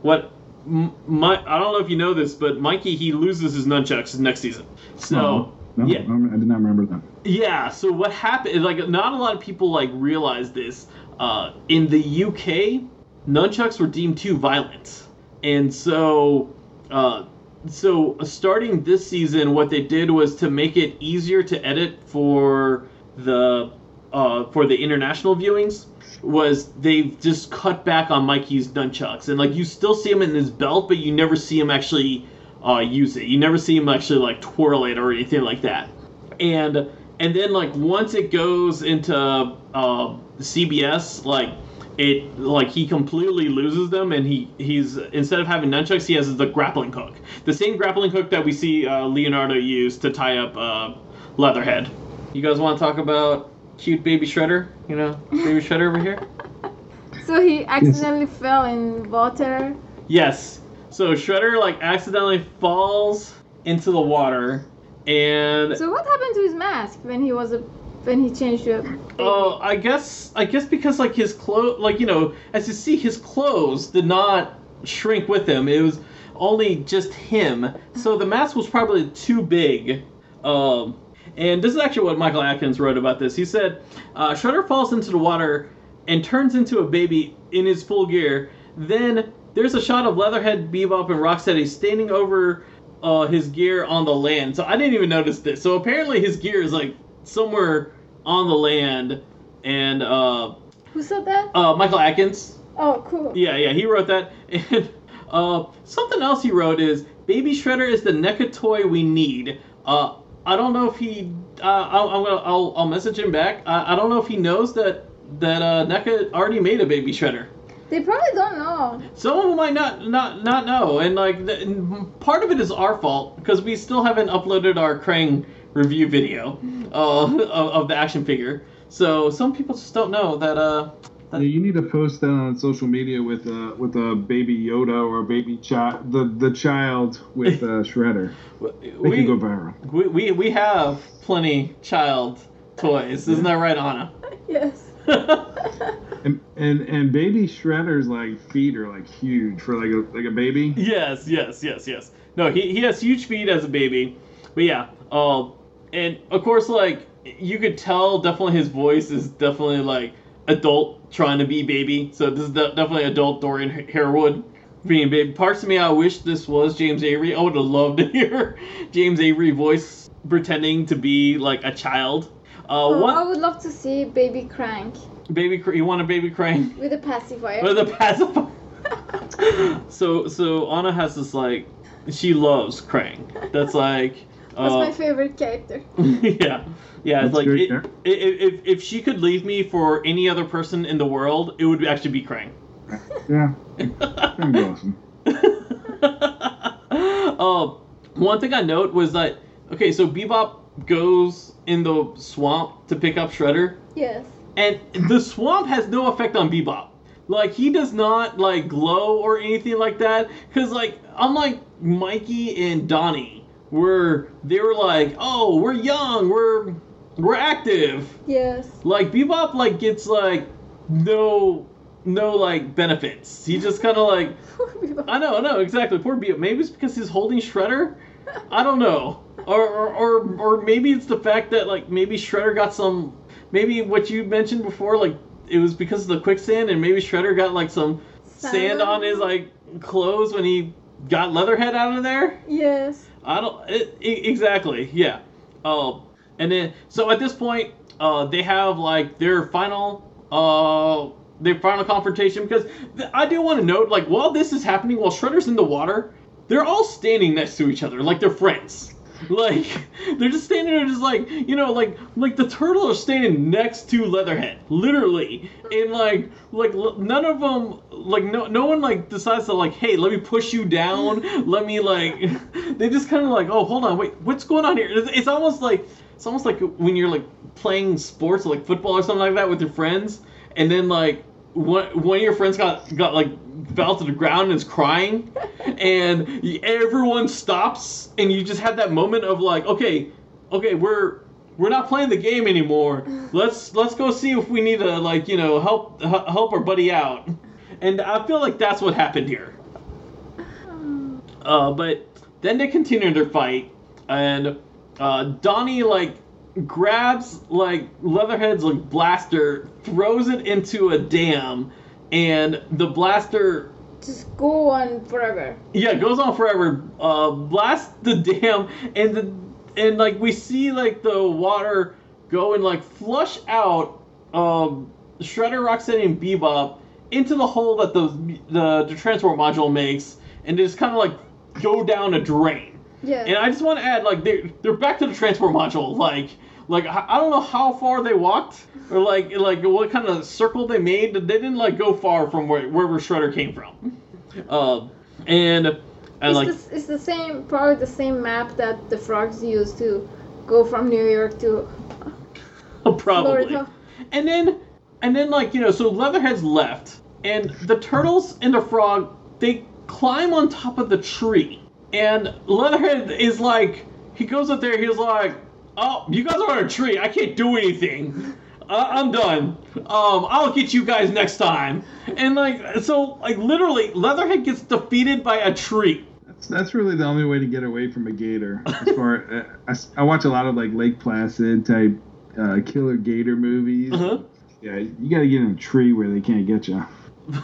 what my I don't know if you know this, but Mikey he loses his nunchucks next season. So Oh, no, yeah. I did not remember that. yeah, so what happened is like not a lot of people like realize this. Uh, in the UK, nunchucks were deemed too violent, and so uh, so starting this season, what they did was to make it easier to edit for the uh, for the international viewings. Was they've just cut back on Mikey's nunchucks, and like you still see him in his belt, but you never see him actually uh, use it. You never see him actually like twirl it or anything like that and and then like once it goes into uh, CBS, like it like he completely loses them, and he he's instead of having nunchucks, he has the grappling hook, the same grappling hook that we see uh, Leonardo use to tie up uh, Leatherhead. You guys want to talk about cute baby Shredder? You know, baby Shredder over here. So he accidentally fell in water. Yes. So Shredder like accidentally falls into the water, and So what happened to his mask when he was a when he changed baby? Oh, I guess I guess because like his clothes, like you know, as you see, his clothes did not shrink with him. It was only just him, so the mask was probably too big. Um, and this is actually what Michael Atkins wrote about this. He said, uh, "Shredder falls into the water and turns into a baby in his full gear. Then there's a shot of Leatherhead, Bebop, and Rocksteady standing over." Uh, his gear on the land. So I didn't even notice this. So apparently his gear is like somewhere on the land, and uh, Who said that? uh, Michael Atkins. Oh, cool. Yeah, yeah, he wrote that. And uh, something else he wrote is Baby Shredder is the NECA toy we need. Uh, I don't know if he. Uh, I'll, I'm gonna. I'll, I'll message him back. I, I don't know if he knows that that uh, NECA already made a Baby Shredder. They probably don't know. Some of them might not not not know, and like the, and part of it is our fault because we still haven't uploaded our Krang review video uh, of, of the action figure. So some people just don't know that uh Yeah, you need to post that on social media with a with a baby Yoda or a baby child, the the child with uh, Shredder. They we, could go viral. we, we we have plenty child toys, isn't that right, Anna? Yes. And, and and baby Shredder's like feet are like huge for like a like a baby. Yes, yes, yes, yes. No, he, he has huge feet as a baby, but yeah. Um, and of course, like you could tell, definitely his voice is definitely like adult trying to be baby. So this is de- definitely adult Dorian Harewood being baby. Parts of me, I wish this was James Avery. I would have loved to hear James Avery voice pretending to be like a child. Uh, Oh, I would love to see Baby Krang baby, cr- you want a baby crying? with a pacifier. With a pacifier. so so Anna has this like she loves Krang. That's like That's uh, my favorite character. yeah yeah it's like great, it, yeah. i- i- if if she could leave me for any other person in the world, it would actually be Krang. Yeah, that'd be awesome. um, one thing I note was that okay, so Bebop goes in the swamp to pick up Shredder, Yes. and the swamp has no effect on Bebop. Like he does not like glow or anything like that. Cause like unlike Mikey and Donnie, where they were like, oh, we're young, we're we're active. Yes. Like Bebop like gets like no no like benefits. He just kind of like I know, I know exactly. Poor Bebop. Maybe it's because he's holding Shredder. I don't know. Or, or, or, or maybe it's the fact that like maybe Shredder got some. Maybe what you mentioned before, like it was because of the quicksand, and maybe Shredder got like some sand on his like clothes when he got Leatherhead out of there. Yes. I don't it, e- exactly. Yeah. Um, and then so at this point, uh, they have like their final uh their final confrontation because th- I do want to note like while this is happening, while Shredder's in the water, they're all standing next to each other like they're friends. Like they're just standing there, just like you know, like like the turtle are standing next to Leatherhead, literally, and like like none of them like no no one like decides to like hey let me push you down, let me like they just kind of like oh hold on wait what's going on here? It's, it's almost like it's almost like when you're like playing sports like football or something like that with your friends, and then like one one of your friends got got like fell to the ground and is crying, and everyone stops, and you just have that moment of like, okay, okay, we're we're not playing the game anymore. Let's let's go see if we need to like you know help h- help our buddy out, and I feel like that's what happened here. Uh, but then they continue their fight, and uh, Donnie like grabs like Leatherhead's like blaster, throws it into a dam, and the blaster Just go on forever. yeah goes on forever. Uh, blasts the dam, and the and like we see like the water go and like flush out um, Shredder, Rocksteady, and Bebop into the hole that the the, the transport module makes, and just kind of like go down a drain. Yeah. And I just want to add, like, they're, they're back to the transport module. Like, like I don't know how far they walked, or like, like what kind of circle they made. They didn't like go far from where wherever Shredder came from. Um, and and it's, like, the, it's the same, probably the same map that the frogs use to go from New York to probably. Florida. And then, and then like you know, so Leatherhead's left, and the turtles and the frog they climb on top of the tree, and Leatherhead is like, he goes up there, he's like, oh, you guys are on a tree, I can't do anything. Uh, I'm done. Um, I'll get you guys next time. And like, so like literally, Leatherhead gets defeated by a tree. That's, that's really the only way to get away from a gator. As far uh, I, I watch a lot of like Lake Placid type uh, killer gator movies. Uh-huh. Yeah, you got to get in a tree where they can't get you.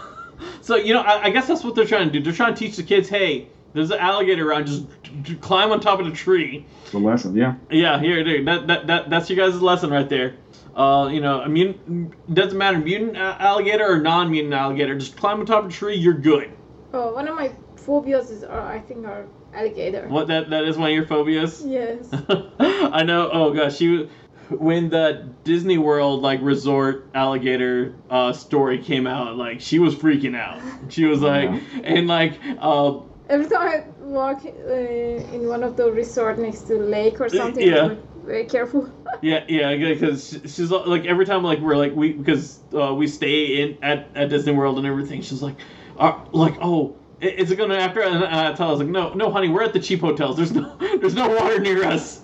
So you know, I, I guess that's what they're trying to do. They're trying to teach the kids, hey, there's an alligator around, just d- d- climb on top of the tree. It's a lesson, yeah. Yeah, here, there. That, that, that, that's your guys' lesson right there. Uh, you know, a mutant doesn't matter, mutant alligator or non-mutant alligator. Just climb on top of the tree, you're good. Oh, one of my phobias is, uh, I think, are alligator. What that that is one of your phobias. Yes. I know. Oh gosh, she was- when the Disney World like resort alligator uh, story came out, like she was freaking out. She was like, and like, uh, Every time I walk uh, in one of the resort next to the lake or something, yeah. I'm like, very careful. Yeah, yeah, because she's like every time like we're like we because uh, we stay in at, at Disney World and everything. She's like, uh, like oh, i- is it gonna after? And I tell her I was like, no, no, honey, we're at the cheap hotels. There's no there's no water near us.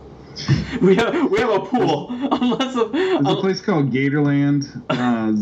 we have we have a pool unless of, There's a place called Gatorland uh,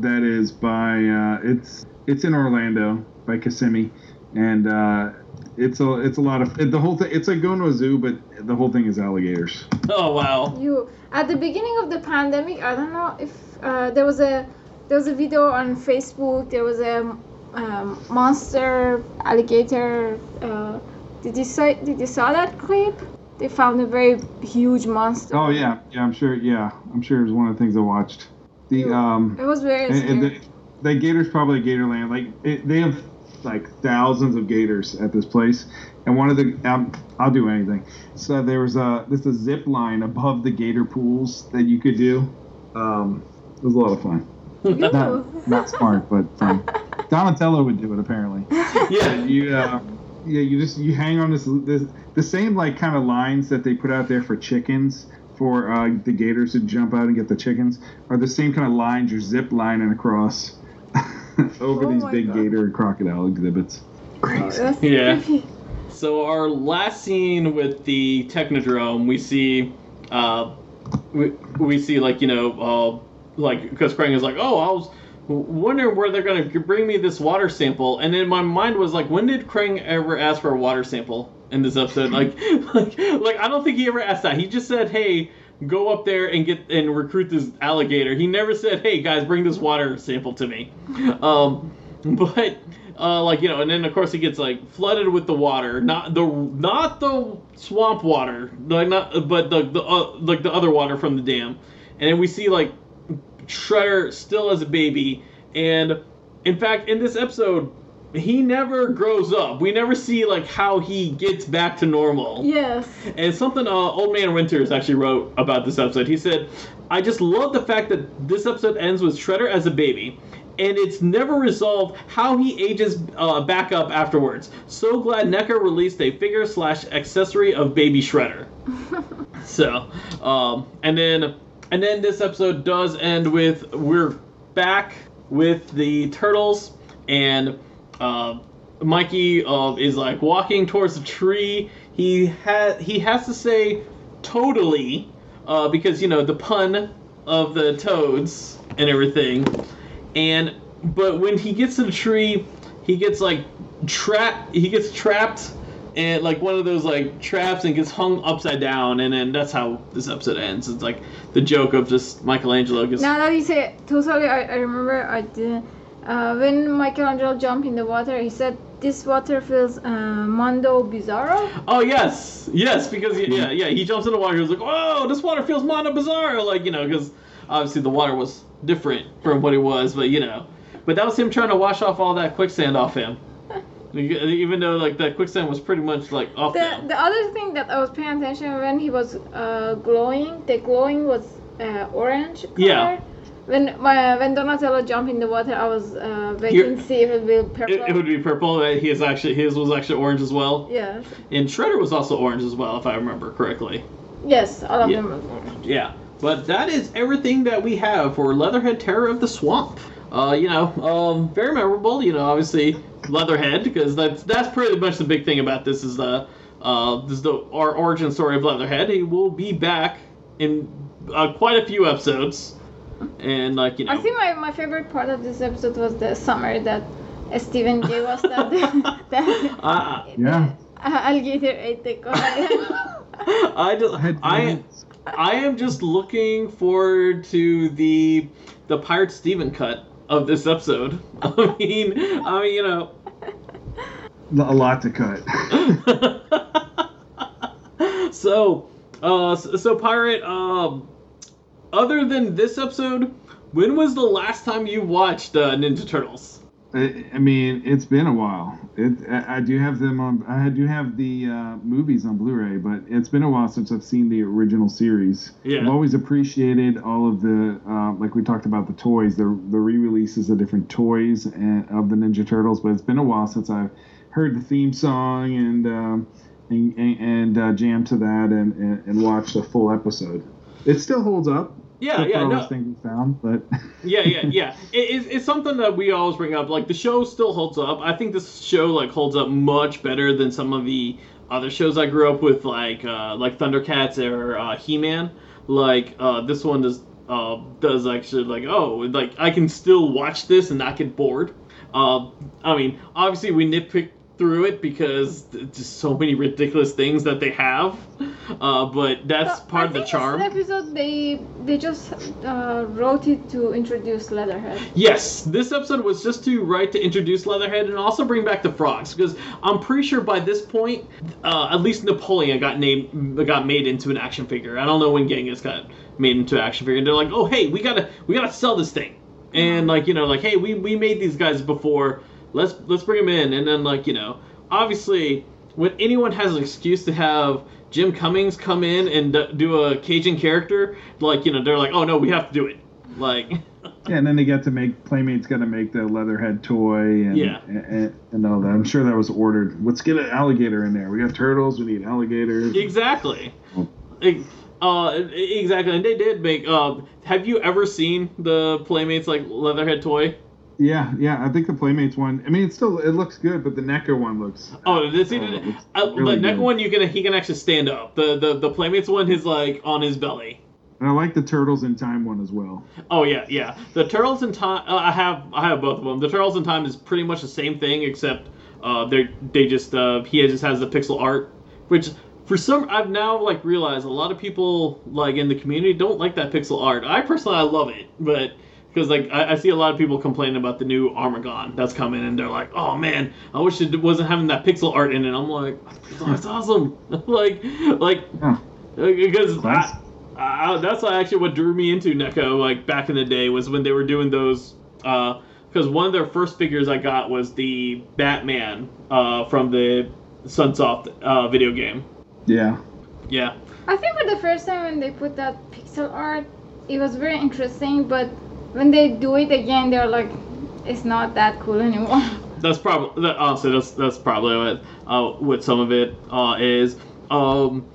that is by uh, it's it's in Orlando by Kissimmee, and uh, it's a it's a lot of the whole thing. It's like going to a zoo, but the whole thing is alligators. oh wow You at the beginning of the pandemic, I don't know if uh, there was a there was a video on Facebook. There was a um, monster alligator. Uh, did you say? Did you saw that clip? They found a very huge monster. Oh yeah, yeah. I'm sure. Yeah, I'm sure it was one of the things I watched. The um, It was very and, and the, the gators probably Gatorland. Like it, they have like thousands of gators at this place, and one of the um, I'll do anything. So there was a there's a zip line above the gator pools that you could do. Um, it was a lot of fun. Not, not smart, but fun. Donatello would do it apparently. yeah You uh, yeah, you just you hang on this this the same like kind of lines that they put out there for chickens for uh, the gators to jump out and get the chickens are the same kind of lines you're zip lining across over Oh these big God. gator and crocodile exhibits. Crazy. Yeah. So our last scene with the Technodrome, we see, uh, we, we see like you know, uh, like because Krang is like, oh, I was wondering where they're gonna bring me this water sample, and then my mind was like, when did Krang ever ask for a water sample in this episode? like, like, like I don't think he ever asked that. He just said, hey. Go up there and get and recruit this alligator. He never said, "Hey guys, bring this water sample to me." Um, but uh, like you know, and then of course he gets like flooded with the water, not the not the swamp water, like not but the the uh, like the other water from the dam, and then we see like Shredder still as a baby, and in fact in this episode he never grows up. We never see like how he gets back to normal. Yes. And something uh, Old Man Winters actually wrote about this episode. He said, I just love the fact that this episode ends with Shredder as a baby, and it's never resolved how he ages uh, back up afterwards. So glad NECA released a figure slash accessory of Baby Shredder. so, um, and then and then this episode does end with we're back with the turtles and uh, Mikey uh, is like walking towards the tree. He has he has to say totally uh, because you know the pun of the toads and everything. And but when he gets to the tree, he gets like trapped. He gets trapped and like one of those like traps and gets hung upside down. And then that's how this episode ends. It's like the joke of just Michelangelo gets. Now that you say it, totally, I, I remember I did. Uh, when Michelangelo jumped in the water, he said, "This water feels uh, Mondo Bizarro." Oh yes, yes, because he- yeah, yeah, he jumps in the water. He was like, "Whoa, this water feels mondo bizarre!" Like you know, because obviously the water was different from what it was, but you know, but that was him trying to wash off all that quicksand off him. Even though like that quicksand was pretty much like off The now. the other thing that I was paying attention when he was uh, glowing, the glowing was uh, orange color. Yeah. When my when Donatello jumped in the water, I was uh, waiting You're- to see if it would be purple. It, it would be purple. uh, His actually his was actually orange as well, Yeah. and Shredder was also orange as well, if I remember correctly. Yes, all of Yeah. them. Yeah, but that is everything that we have for Leatherhead Terror of the Swamp. Uh, you know, um, very memorable. You know, obviously Leatherhead because that's that's pretty much the big thing about this is the uh, this is the our origin story of Leatherhead. He will be back in uh, quite a few episodes, and like you know, I think my, my favorite part of this episode was the summary that uh, Steven gave us that that I, Yeah. uh, alligator ate the guy. I just I I am just looking forward to the the Pirate Steven cut of this episode. I mean, I mean, you know. a lot to cut. so, uh, so, so pirate. Um, other than this episode, when was the last time you watched uh, Ninja Turtles? I, I mean, it's been a while. It, I, I do have them on. I do have the uh, movies on Blu-ray, but it's been a while since I've seen the original series. Yeah. I've always appreciated all of the, uh, like we talked about the toys, the the re-releases of different toys and, of the Ninja Turtles. But it's been a while since I've heard the theme song and um, and, and, uh, jammed to that and, and, and watched a full episode. It still holds up. Yeah, yeah, no, things found, but yeah, yeah, yeah. It, it's, it's something that we always bring up. Like the show still holds up. I think this show like holds up much better than some of the other shows I grew up with, like uh, like Thundercats or uh, He Man. Like uh, this one does uh, does actually like oh like I can still watch this and not get bored. Uh, I mean, obviously we nitpick through it because just so many ridiculous things that they have. Uh, but that's part of the charm. This episode they they just uh, wrote it to introduce Leatherhead. Yes, this episode was just to write to introduce Leatherhead and also bring back the frogs because I'm pretty sure by this point, uh, at least Napoleon got named got made into an action figure. I don't know when Genghis got made into an action figure. And they're like, oh hey, we gotta we gotta sell this thing, and like you know like hey we, we made these guys before, let's let's bring him in, and then like you know obviously when anyone has an excuse to have Jim Cummings come in and d- do a Cajun character, like you know they're like oh no we have to do it, like. yeah, and then they get to make Playmate's got to make the Leatherhead toy and, Yeah. and and all that. I'm sure that was ordered. Let's get an alligator in there. We got turtles. We need alligators. Exactly. Oh. Uh, exactly, and they did make. Uh, have you ever seen the Playmates like Leatherhead toy? Yeah, yeah. I think the Playmates one. I mean, it's still it looks good, but the NECA one looks. Oh, this Oh, uh, really the good. one you can he can actually stand up. The the the Playmates one is like on his belly. And I like the Turtles in Time one as well. Oh yeah, yeah. The Turtles in Time. Uh, I have I have both of them. The Turtles in Time is pretty much the same thing except uh, they they just uh, he just has the pixel art, which for some I've now like realized a lot of people like in the community don't like that pixel art. I personally I love it, but because like I, I see a lot of people complaining about the new Armaggon that's coming and they're like, oh man, I wish it wasn't having that pixel art in it. I'm like, that's awesome. like like Yeah. because Nice. I, I, that's actually what drew me into NECA like back in the day was when they were doing those because one of their first figures I got was the Batman uh, from the Sunsoft uh, video game. Yeah. Yeah, I think for the first time when they put that pixel art, it was very interesting. But when they do it again, they're like, it's not that cool anymore. that's probably that, honestly that's that's probably what uh, what some of it uh, is. Um,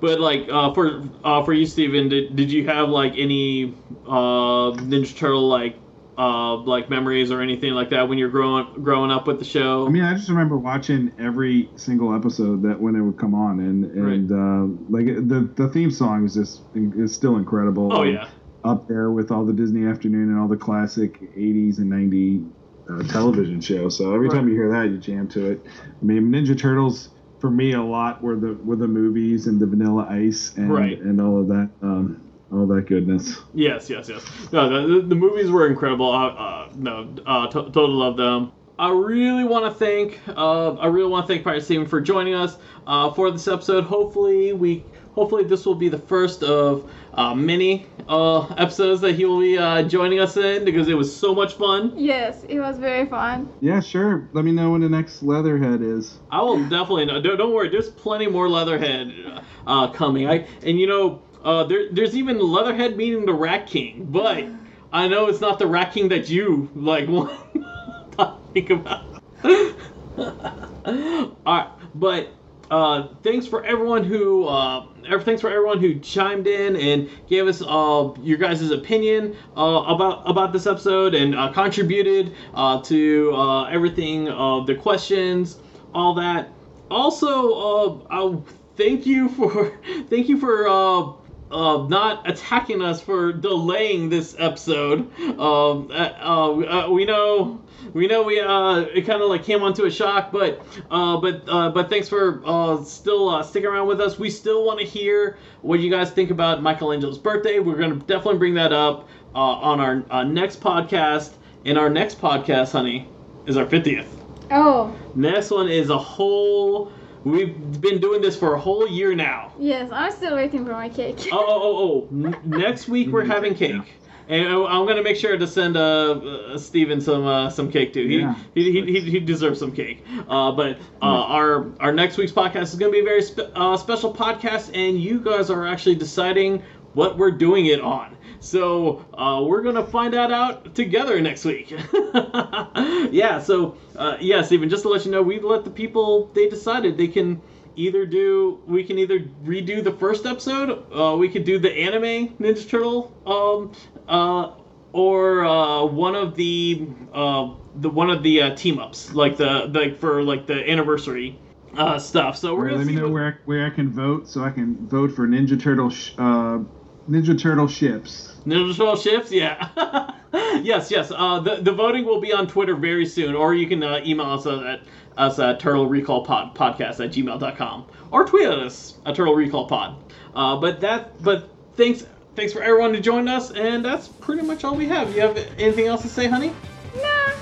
but like uh, for uh, for you, Steven, did, did you have like any uh, Ninja Turtle like uh, like memories or anything like that when you're growing growing up with the show? I mean, I just remember watching every single episode that when it would come on, and and uh, like the the theme song is just is still incredible. oh yeah. Up there with all the Disney Afternoon and all the classic '80s and 90s uh, television shows. So every Right. time you hear that, you jam to it. I mean, Ninja Turtles for me a lot were the were the movies and the Vanilla Ice and Right. and all of that um, all that goodness. Yes, yes, yes. No, the, the, movies were incredible. Uh, uh, no, uh, to- totally love them. I really want to thank, uh, I really want to thank Pirate Steven for joining us uh, for this episode. Hopefully, we, hopefully this will be the first of uh, many uh, episodes that he will be uh, joining us in because it was so much fun. yes, it was very fun. Yeah, sure. Let me know when the next Leatherhead is. I will definitely know. Don't, don't worry. There's plenty more Leatherhead uh, coming. I and you know uh, there, there's even Leatherhead meeting the Rat King, but I know it's not the Rat King that you like want to think about. All right, but uh, thanks for everyone who uh, thanks for everyone who chimed in and gave us uh, your guys' opinion uh, about about this episode and uh, contributed to everything, the questions, all that. Also, thank you for thank you for. Uh, uh, not attacking us for delaying this episode. Um, uh, uh, we know, we know, we uh, it kind of like came onto a shock, but uh, but uh, but thanks for uh, still uh, sticking around with us. We still want to hear what you guys think about Michelangelo's birthday. We're gonna definitely bring that up uh, on our uh, next podcast. And our next podcast, honey, is our fiftieth. Oh, Next one is a whole. We've been doing this for a whole year now. yes, I'm still waiting for my cake. Oh, oh, oh, oh. N- next week we're having cake. And I- I'm gonna make sure to send uh, uh Steven some uh, some cake too. He, Yeah. he, he, he, he deserves some cake. Uh, but uh, our our next week's podcast is gonna be a very spe- uh, special podcast, and you guys are actually deciding what we're doing it on. So uh, we're gonna find that out together next week. yeah. So uh, yeah, Steven. Just to let you know, we let the people. They decided they can either do we can either redo the first episode, uh, we could do the anime Ninja Turtle, um, uh, or uh, one of the uh, the one of the uh, team ups, like the like for like the anniversary uh, stuff. So we're Right, gonna let me know what- where I, where I can vote, so I can vote for Ninja Turtle sh- uh, Ninja Turtle ships. Ninja Turtle shifts, yeah. yes, yes. Uh, the the voting will be on Twitter very soon, or you can uh, email us at us at Turtle Recall Pod podcast at gmail.com or tweet at us at Turtle Recall Pod. Uh, but that but thanks thanks for everyone to join us, and that's pretty much all we have. You have anything else to say, honey? Nah,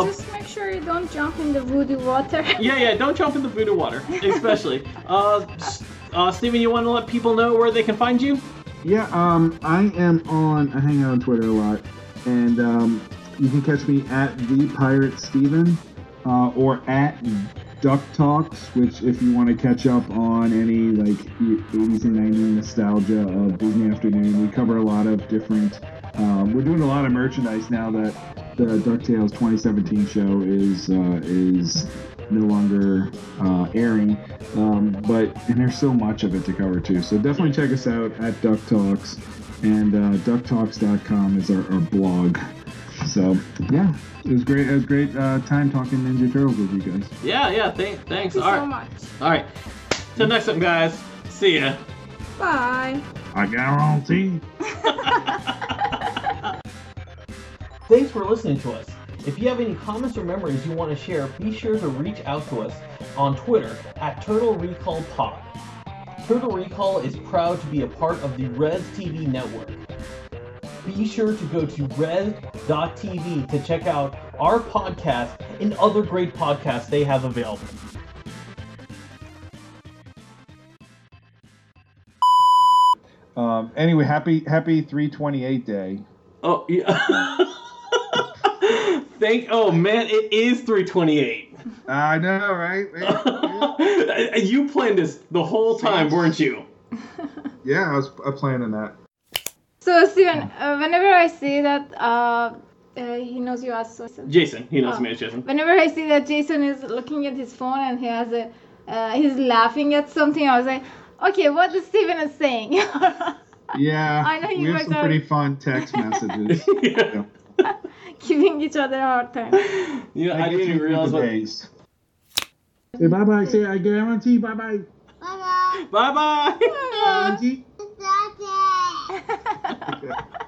Uh, just make sure you don't jump in the voodoo water. yeah, yeah. Don't jump in the voodoo water, especially. uh, uh, Steven, you want to let people know where they can find you? Yeah, um, I am on. I hang out on Twitter a lot, and um, you can catch me at the Pirate Steven uh, or at Duck Talks, which if you want to catch up on any like 80s and 90s nostalgia of Disney Afternoon, we cover a lot of different. Um, we're doing a lot of merchandise now that the Ducktales 2017 show is uh, is no longer uh, airing. Um, but and there's so much of it to cover too. So definitely check us out at Duck Talks, and uh, ducktalks.com is our, our blog. So yeah, it was great. It was great uh, time talking Ninja Turtles with you guys. Yeah, yeah. Thank, thanks. Thank you All so right, much. all right. Till next time, guys. See ya. Bye. I guarantee. Thanks for listening to us. If you have any comments or memories you want to share, be sure to reach out to us on Twitter at Turtle Recall Pod. Turtle Recall is proud to be a part of the Res TV network. Be sure to go to res.tv to check out our podcast and other great podcasts they have available. Um, anyway, happy happy 328 day. Oh, yeah. Thank. Oh man, it is 328. I know, right? Yeah, you planned this the whole time, weren't you? yeah I was uh, planning that. So Steven, uh, whenever I see that, uh, uh, he knows you as Jason. Jason, he knows Oh. me as Jason. Whenever I see that Jason is looking at his phone and he has a, uh, he's laughing at something, I was like, okay, what is Steven is saying? Yeah, I know you we have some are- pretty fun text messages. yeah, Giving each other a hard time. yeah I, didn't even realize what. days. Say bye bye. Say I guarantee. Bye bye. Bye Bye bye. Guarantee. bye.